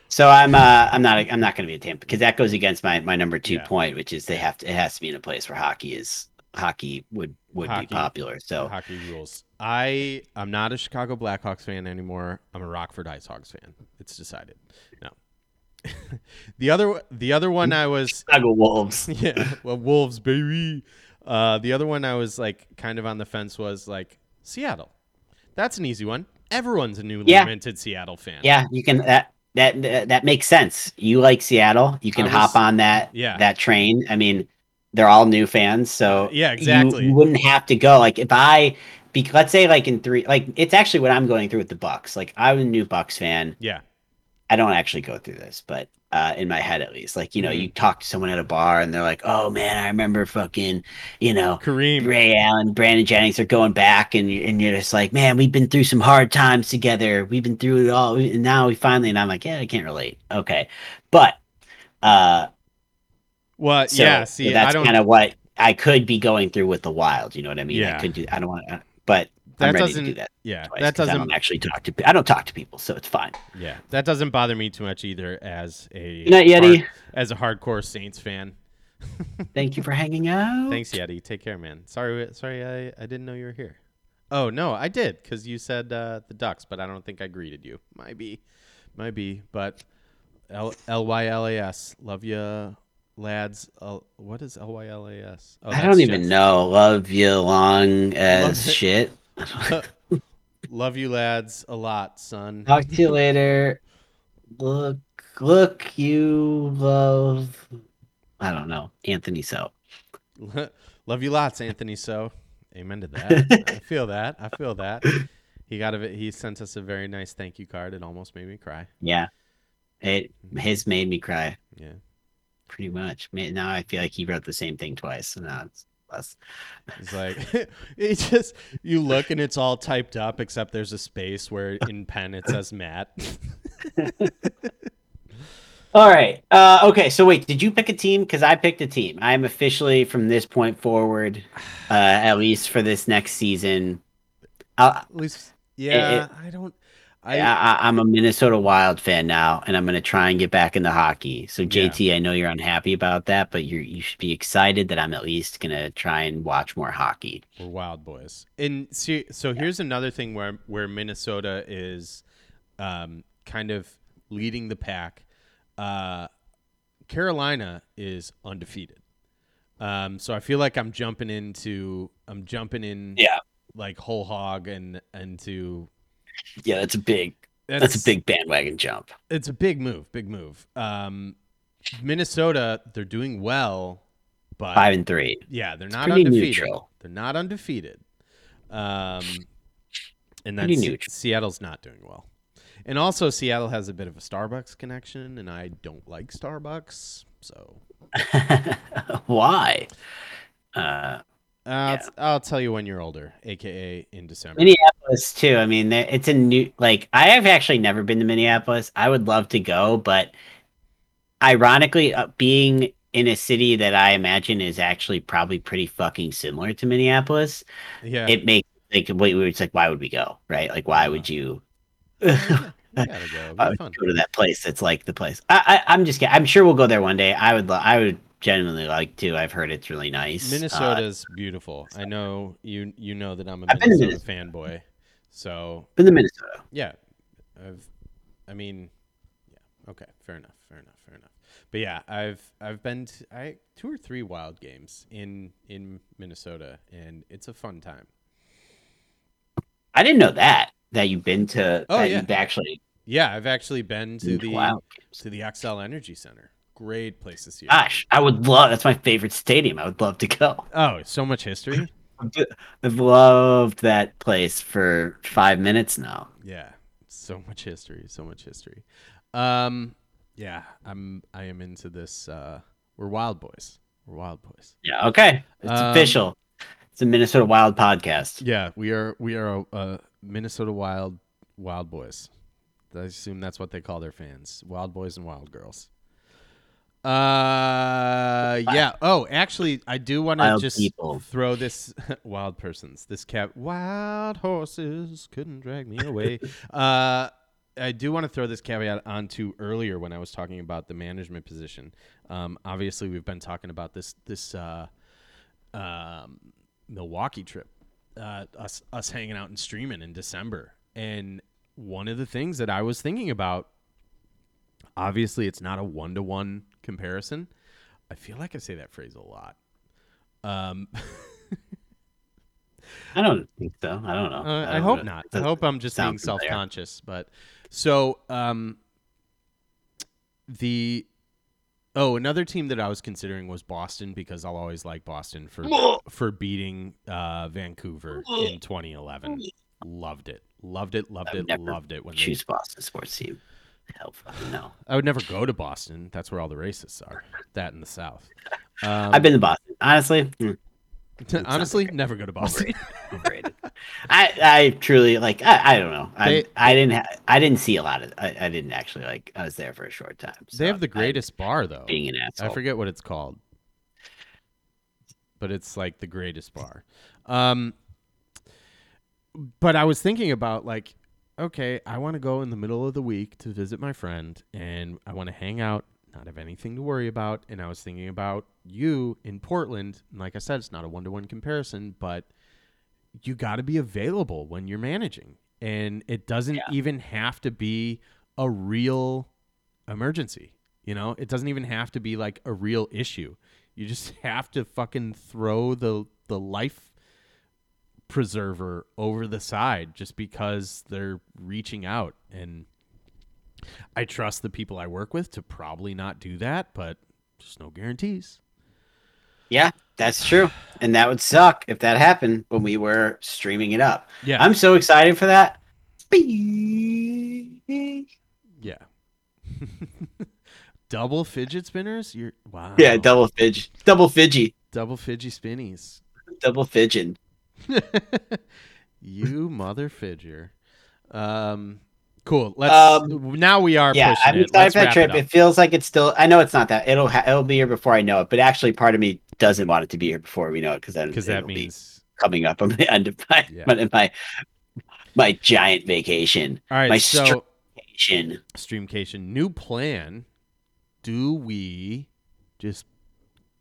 so I'm uh I'm not I'm not going to be a Tampa because that goes against my my number two Yeah. point, which is they have to it has to be in a place where hockey is hockey would would Hockey. be popular. So hockey rules. I I'm not a Chicago Blackhawks fan anymore. I'm a Rockford IceHogs fan. It's decided. No. the other the other one I was Chicago Wolves. yeah, well Wolves baby. Uh, the other one I was like kind of on the fence was like Seattle. That's an easy one. Everyone's a newly Yeah. minted Seattle fan. Yeah, you can that that that, makes sense. You like Seattle, you can I hop on that Yeah. that train. I mean, they're all new fans, so uh, Yeah, you- exactly. You, wouldn't have to go like if I. Be, let's say like in three, like it's actually what I'm going through with the Bucks. Like I'm a new Bucks fan. Yeah. I don't actually go through this, but uh, in my head at least, like you know, Mhm. you talk to someone at a bar and they're like, "Oh man, I remember fucking, you know, Kareem. Ray Allen, Brandon Jennings are going back, and and you're just like, man, we've been through some hard times together. We've been through it all, and now we finally." And I'm like, "Yeah, I can't relate." Okay, but uh, Well, so, yeah. See, I that's kind of what I could be going through with the Wild. You know what I mean? Yeah. I could do. I don't want to, but That doesn't. do that. Yeah, Twice that 'cause I doesn't. don't actually talk to. I don't talk to people, so it's fine. Yeah, that doesn't bother me too much either. As a not Yeti. hard- as a hardcore Saints fan. Thank you for hanging out. Thanks, Yeti. Take care, man. Sorry, sorry, I, I didn't know you were here. Oh no, I did because you said uh, the Ducks, but I don't think I greeted you. Might be, might be, but L L Y L A S. Love you, lads. Uh, what is L Y L A S? Oh, I don't even Jets. know. Love you long as it. shit. Love you, lads, a lot, son. Talk to you later. Look, look, you love. I don't know, Anthony. So Love you lots, Anthony. So, amen to that. I feel that. I feel that. He got a. Bit he sent us a very nice thank you card. It almost made me cry. yeah, it mm-hmm. his made me cry Yeah. pretty much. Now I feel like he wrote the same thing twice. So now it's less. It's like it just you look and it's all typed up except there's a space where in pen it says Matt. All right. Uh, okay. So wait, did you pick a team? Because I picked a team. I'm officially from this point forward, uh, at least for this next season. I'll, At least, yeah. I don't. I, I, I'm a Minnesota Wild fan now, and I'm going to try and get back into hockey. So Yeah. JT, I know you're unhappy about that, but you you should be excited that I'm at least going to try and watch more hockey. We're wild boys. And see, so here's another thing where where Minnesota is um, kind of leading the pack. Uh, Carolina is undefeated. Um, so I feel like I'm jumping into I'm jumping in Yeah. like whole hog and into Yeah, that's a big that's, a big bandwagon jump. it's a big move, big move. Um, Minnesota, they're doing well, but Five and three. yeah, they're not undefeated. neutral. They're not undefeated. Um, and that's neutral. Seattle's not doing well. And also, Seattle has a bit of a Starbucks connection, and I don't like Starbucks. So Why? Uh, I'll, I'll tell you when you're older, aka in December. Minneapolis too. I mean, it's a new like I have actually never been to Minneapolis. I would love to go, but ironically, uh, being in a city that I imagine is actually probably pretty fucking similar to Minneapolis, yeah, it makes like wait, it's like why would we go, right? Like why would you? you gotta go. It'll I be would fun. go to that place that's like the place. I, I I'm just kidding. I'm sure we'll go there one day. I would. Lo- I would genuinely like to. I've heard it's really nice. Uh, Minnesota's beautiful. I know you. You know that I'm a I've been Minnesota fanboy. So been to Minnesota. yeah, I've. I mean, yeah. Okay, fair enough. Fair enough. Fair enough. But yeah, I've I've been to, I two or three wild games in in Minnesota, and it's a fun time. I didn't know that that you've been to. Oh, that yeah. You've actually Yeah, I've actually been to the to the Xcel Energy Center. Great place to see. it. Gosh, I would love. That's my favorite stadium. I would love to go. Oh, so much history. I've loved that place for five minutes now. Yeah, so much history, so much history. Um, yeah, I'm I am into this. Uh, we're wild boys. We're wild boys. Yeah. Okay. It's Um, official. It's a Minnesota Wild podcast. Yeah, we are we are a, a Minnesota Wild Wild Boys. I assume that's what they call their fans: Wild Boys and Wild Girls. Uh, yeah. Oh, actually, I do want to just people. throw this wild persons. This cat, wild horses couldn't drag me away. uh, I do want to throw this caveat onto earlier when I was talking about the management position. Um, obviously, we've been talking about this this uh, um, Milwaukee trip, uh, us us hanging out and streaming in December, and one of the things that I was thinking about, obviously, it's not a one to one comparison. I feel like I say that phrase a lot. Um, I don't think so. I don't know. Uh, I don't hope know. not. I hope I'm just being self-conscious. But so um, the oh another team that I was considering was Boston because I'll always like Boston for for beating uh, Vancouver in 2011. Loved it. Loved it. Loved I would it. Loved it. When they, Choose Boston sports team. Hell, fucking no. I would never go to Boston. That's where all the racists are. That in the South. Um, I've been to Boston. Honestly, mm, honestly never go to Boston. overrated. I, I truly like. I, I don't know. I, They- I didn't. Ha- I didn't see a lot of. I, I didn't actually like. I was there for a short time. they have the I- greatest bar though. being an asshole. I forget what it's called, but it's like the greatest bar. Um, but I was thinking about like, okay, I want to go in the middle of the week to visit my friend, and I want to hang out, not have anything to worry about. And I was thinking about you in Portland. And like I said, it's not a one to one comparison, but you got to be available when you're managing, and it doesn't even have to be a real emergency. You know, it doesn't even have to be like a real issue. You just have to fucking throw the the life preserver over the side just because they're reaching out and I trust the people I work with to probably not do that, but just no guarantees. Yeah, that's true. And that would suck if that happened when we were streaming it up. Yeah. I'm so excited for that. Yeah. double fidget spinners? You're wow. Yeah, double fidget. double fidgy, double fidgy spinnies. double fidgin. you mother fidger. Um cool. Let's Um, now we are Yeah, pushing I'm it. excited for that trip. it It, feels like it's still. I know it's not that. It'll ha- it'll be here before I know it. But actually, part of me doesn't want it to be here before we know it because then Because that means coming up on the end of my Yeah. my, my my giant vacation. all right. my so Vacation. Streamcation new plan. Do we just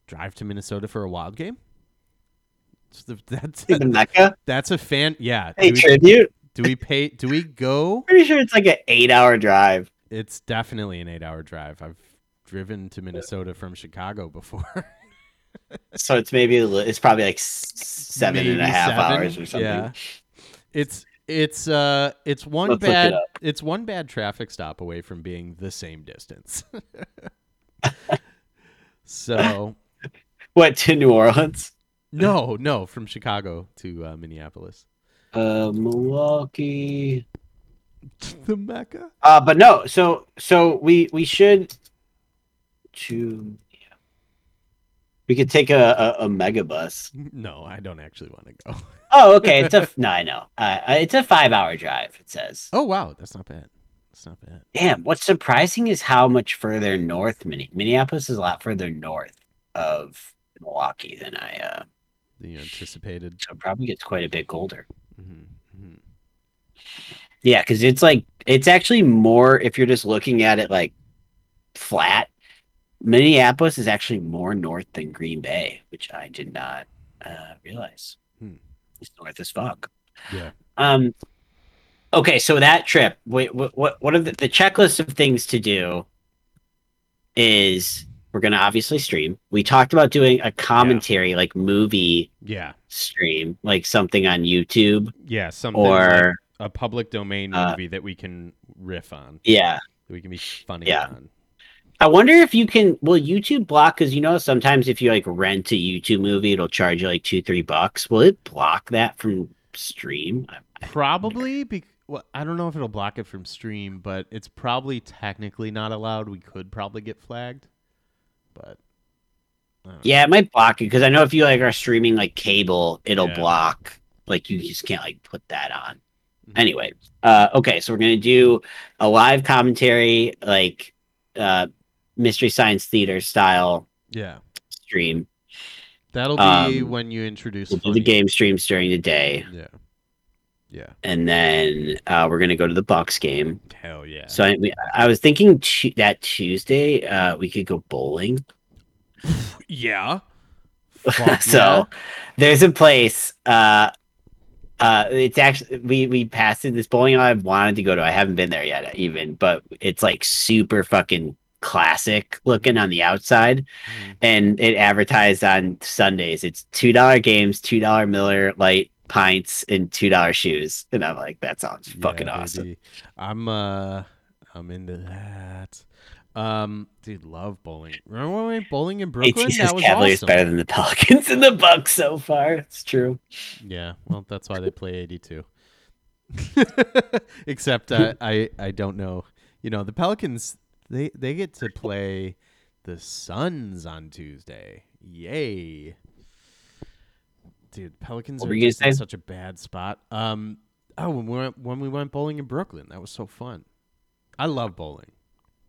drive to Minnesota for a wild game? The- That's The Mecca. that's a fan. Yeah. Hey, do, we, tribute. do we pay? Do we go? Pretty sure it's like an eight-hour drive. It's definitely an eight-hour drive. I've driven to Minnesota from Chicago before. So it's maybe it's probably like seven and a half seven, hours or something. Yeah. It's it's uh it's one Let's look it bad it's one bad traffic stop away from being the same distance. so What to New Orleans? No, no, from Chicago to uh, Minneapolis. Uh, Milwaukee. the Mecca. Uh, but no. So so we we should to. yeah. We could take a, a, a mega bus. No, I don't actually want to go. Oh, okay. It's a no, I know. Uh, it's a five-hour drive. It says. Oh wow, that's not bad. That's not bad. Damn. What's surprising is how much further north Minne- Minneapolis is a lot further north of Milwaukee than I. uh The anticipated. So it probably gets quite a bit colder. mhm, mhm. Yeah, because it's like it's actually more if you're just looking at it like flat. Minneapolis is actually more north than Green Bay, which I did not uh, realize. Hmm. It's north as fuck. Yeah. Um. Okay, so that trip, wait, what what what are the, the checklist of things to do? Is we're gonna obviously stream. We talked about doing a commentary, like movie Yeah. stream, like something on YouTube Yeah. Something like or a public domain uh, movie that we can riff on. yeah. That we can be funny Yeah. on. I wonder if you can. Will YouTube block? Because you know, sometimes if you like rent a YouTube movie, it'll charge you like two, three bucks. Will it block that from stream? Probably. Be- well, I don't know if it'll block it from stream, but it's probably technically not allowed. We could probably get flagged, but know. Yeah, it might block it because I know if you like are streaming like cable, it'll Yeah. block. Like you just can't like put that on. Mhm. Anyway, uh, okay, so we're gonna do a live commentary, like uh, Mystery Science Theater style yeah. stream. That'll be Um, when you introduce We'll the game streams during the day, Yeah. Yeah. and then uh, we're gonna go to the Bucks game. Hell yeah. So I, we, I was thinking tu- that Tuesday uh, we could go bowling. yeah. Fuck so yeah. there's a place. Uh, uh, it's actually we we passed it. This bowling I've wanted to go to. I haven't been there yet, even. But it's like super fucking classic looking on the outside, Mhm. and it advertised on Sundays. It's two dollar games, two dollar Miller Lite pints, and two dollar shoes. And I'm like, that sounds fucking awesome. baby. I'm uh I'm into that. Um dude, love bowling. Remember when we went bowling in Brooklyn? That was Cavaliers awesome. better than the Pelicans and the Bucks so far. It's true. Yeah, well that's why they play 82. Except uh, I I don't know. You know, the Pelicans they they get to play the Suns on Tuesday. Yay. Dude, Pelicans What are just in such a bad spot. Um oh, when we went when we went bowling in Brooklyn, that was so fun. I love bowling.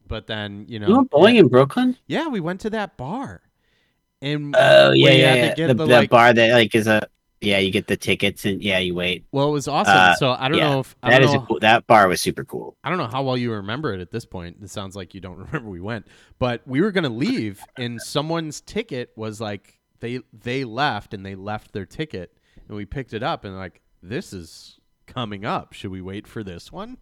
But then, you know, You went bowling in Brooklyn? yeah, we went to that bar. And Oh yeah, yeah, yeah. The, the, the like, bar that like is a yeah. You get the tickets and yeah, you wait. Well, it was awesome. Uh, so I don't yeah, know if I That know, a cool, that bar was super cool. I don't know how well you remember it at this point. It sounds like you don't remember we went, but we were gonna leave, and someone's ticket was like they they left and they left their ticket, and we picked it up and like this is coming up. Should we wait for this one?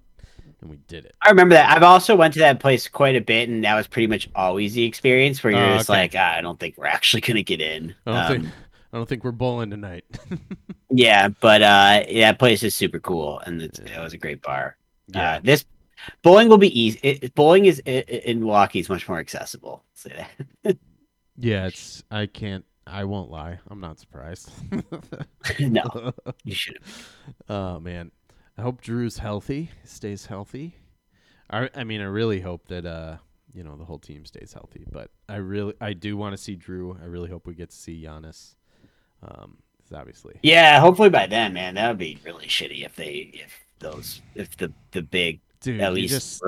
And we did it. I remember that. I've also went to that place quite a bit, and that was pretty much always the experience where you're Oh, just okay. like, ah, I don't think we're actually gonna get in. I don't Um, think I don't think we're bowling tonight. Yeah, but uh, that place is super cool, and it's, it was a great bar. Yeah. Uh, this bowling will be easy. It, it- bowling is i- i- in Milwaukee is much more accessible. Say that. yeah, it's. I can't. I won't lie. I'm not surprised. no, you should. oh man, I hope Jrue's healthy, stays healthy. I I mean, I really hope that uh, you know, the whole team stays healthy. But I really, I do want to see Jrue. I really hope we get to see Giannis. Um, obviously. Yeah, hopefully by then, man, that would be really shitty if they if those if the the big Dude, at least just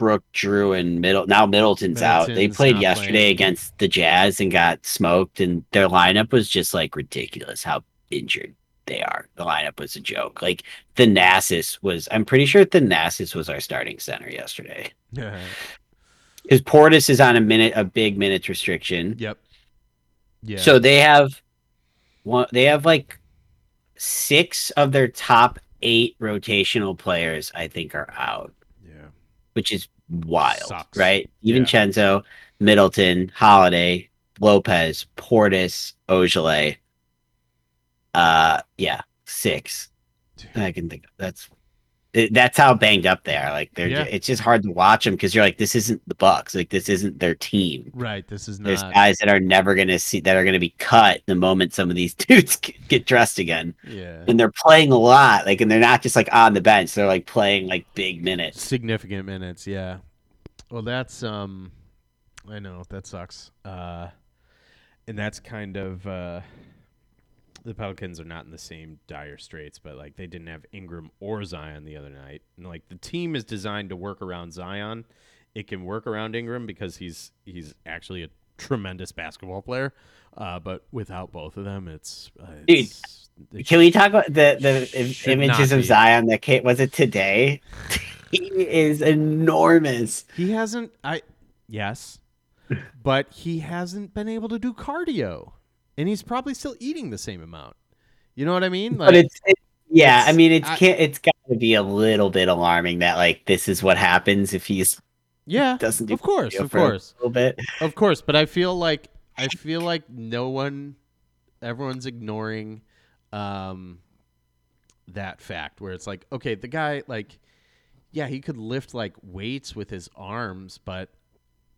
Brook, Jrue, and Middle now Middleton's, out. They played yesterday playing. against the Jazz and got smoked, and their lineup was just like ridiculous. How injured they are. The lineup was a joke. Like Thanasis was. I'm pretty sure Thanasis was our starting center yesterday. yeah. Because Portis is on a minute, a big minutes restriction. Yep. Yeah. So they have one. They have like six of their top eight rotational players. I think are out. Which is wild, Sucks. right? Yeah. Vincenzo, Middleton, Holiday, Lopez, Portis, Ojeleye. Uh, yeah, six. I can think of that's. It- That's how banged up they are. Like they're, Yeah. it's just hard to watch them because you're like, this isn't the Bucks. Like this isn't their team. Right. This is not. There's guys that are never going to see that are going to be cut the moment some of these dudes get get dressed again, yeah. and they're playing a lot. Like, and they're not just like on the bench; they're like playing like big minutes. significant minutes yeah well that's um i know that sucks uh and that's kind of uh the pelicans are not in the same dire straits but like they didn't have ingram or zion the other night and like the team is designed to work around zion it can work around ingram because he's he's actually a tremendous basketball player uh but without both of them it's, uh, Dude, it's it Can we talk about the the images of. Zion that came? Was it today? he is enormous. He hasn't. I yes, but he hasn't been able to do cardio, and he's probably still eating the same amount. You know what I mean? but it's it, yeah. I mean, it's I- can't. It's got to be a little bit alarming that like this is what happens if he's yeah, doesn't do of course, of for a little bit. of course. But I feel like I feel like no one, everyone's ignoring, um, that fact where it's like, okay, the guy like, yeah, he could lift like weights with his arms, but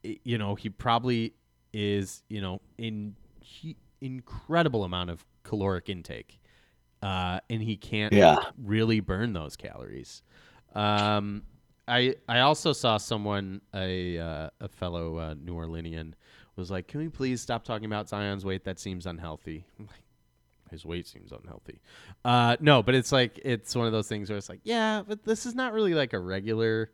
you know, he probably is, you know, in he, incredible amount of caloric intake, uh, and he can't Yeah. really burn those calories. Um, I I also saw someone a uh, a fellow uh, New Orleanian was like, "Can we please stop talking about Zion's weight? That seems unhealthy." I'm like, His weight seems unhealthy. Uh, no, but it's like it's one of those things where it's like, yeah, but this is not really like a regular.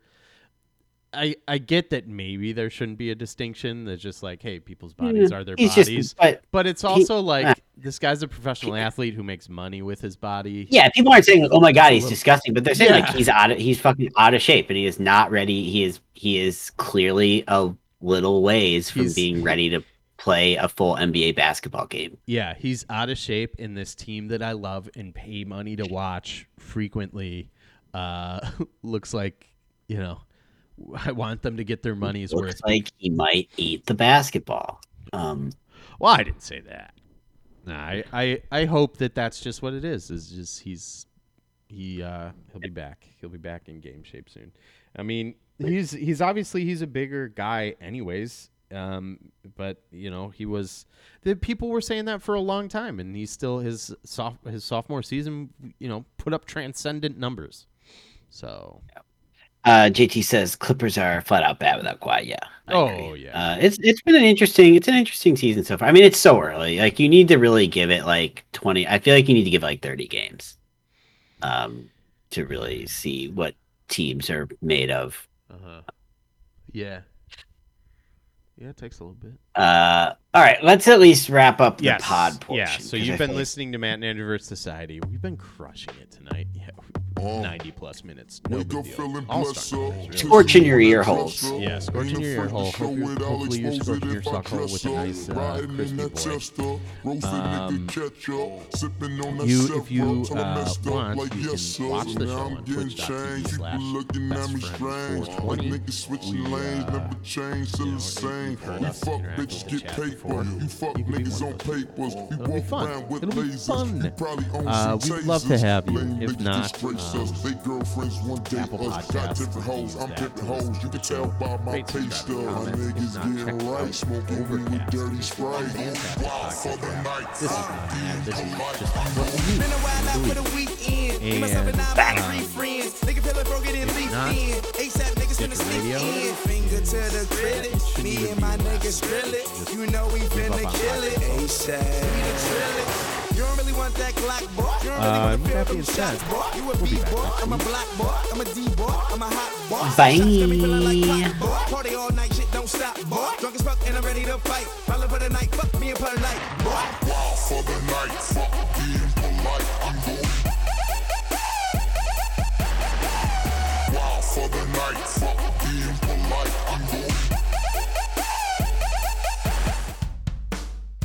I I get that maybe there shouldn't be a distinction. That's just like, hey, people's bodies are their He's bodies. just, but but it's he- also like uh, this guy's a professional athlete who makes money with his body. yeah, people aren't saying, "Oh my god, he's disgusting," but they're saying like he's out of he's fucking out of shape and he is not ready. He is he is clearly a little ways from He's- being ready to play a full NBA basketball game. Yeah, he's out of shape in this team that I love and pay money to watch frequently. Uh, looks like, you know, I want them to get their money's Looks worth. like he might eat the basketball. Um, Well, I didn't say that. Nah, I, I, I hope that that's just what it is. Is just he's he uh he'll be back. He'll be back in game shape soon. I mean, he's he's obviously he's a bigger guy anyways. Um, but you know he was the people were saying that for a long time, and he's still his soft his sophomore season. You know, put up transcendent numbers. So uh, JT says Clippers are flat out bad without Kawhi. Yeah. I Oh, agree. yeah. Uh, it's it's been an interesting it's an interesting season so far. I mean, it's so early. Like you need to really give it like twenty. I feel like you need to give like thirty games, um, to really see what teams are made of. uh huh. Yeah. Yeah, it takes a little bit. Uh, all right, let's at least wrap up the yes. pod portion. Yeah. so you've feel been like- listening to Matt and Andrew Society. We've been crushing it tonight. Yeah. 90 plus minutes. No big deal. All-star numbers, really. Scorching your ear holes. Yeah, scorching your ear hole. Hope you're- hopefully you're scorching your sock hole with a nice uh, crispy boy. Um, you, if you uh, want, you can watch the show on twitch.tv slash bestfriends420. We, uh, you know, you've heard us interact bitches get paper. You fuck You niggas on papers. You It'll be walk fun. around with It'll be lasers. fun. You probably own Uh, some we'd love to have you. Lame If not, disgrace um, us. They girlfriends one day Apple us. Podcasts, Got different hoes. I'm that pimping to listen hoes. You can tell by my Rate, pay stub. My niggas not, getting right. Smoking weed with dirty a sprite. fantastic Wild for podcast the night. This is not an. This is just what Been a while out for the weekend. Me, myself, and I, my three friends. Nigga feel like broke it in leaf not in. ASAP niggas finna Stitcher sneak Radio, in. Finger to the credit. shouldn't Me and my niggas drill it. You know we give up finna kill it. ASAP. We the drill it. You don't really want that Glock, boy. You don't really Uh, wanna with feel that them being said, shots, boy. You a we'll be B back boy. I'm a black boy. I'm a D boy. I'm a hot boy. Bye. Shots got me feeling like boy. Party all night, shit don't stop, boy. Drunk as fuck and I'm ready to fight. Rolling for the night, fuck me and polite, boy. Wild for the night. Fuck being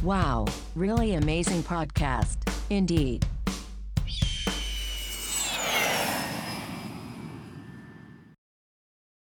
Wow, really amazing podcast. Indeed.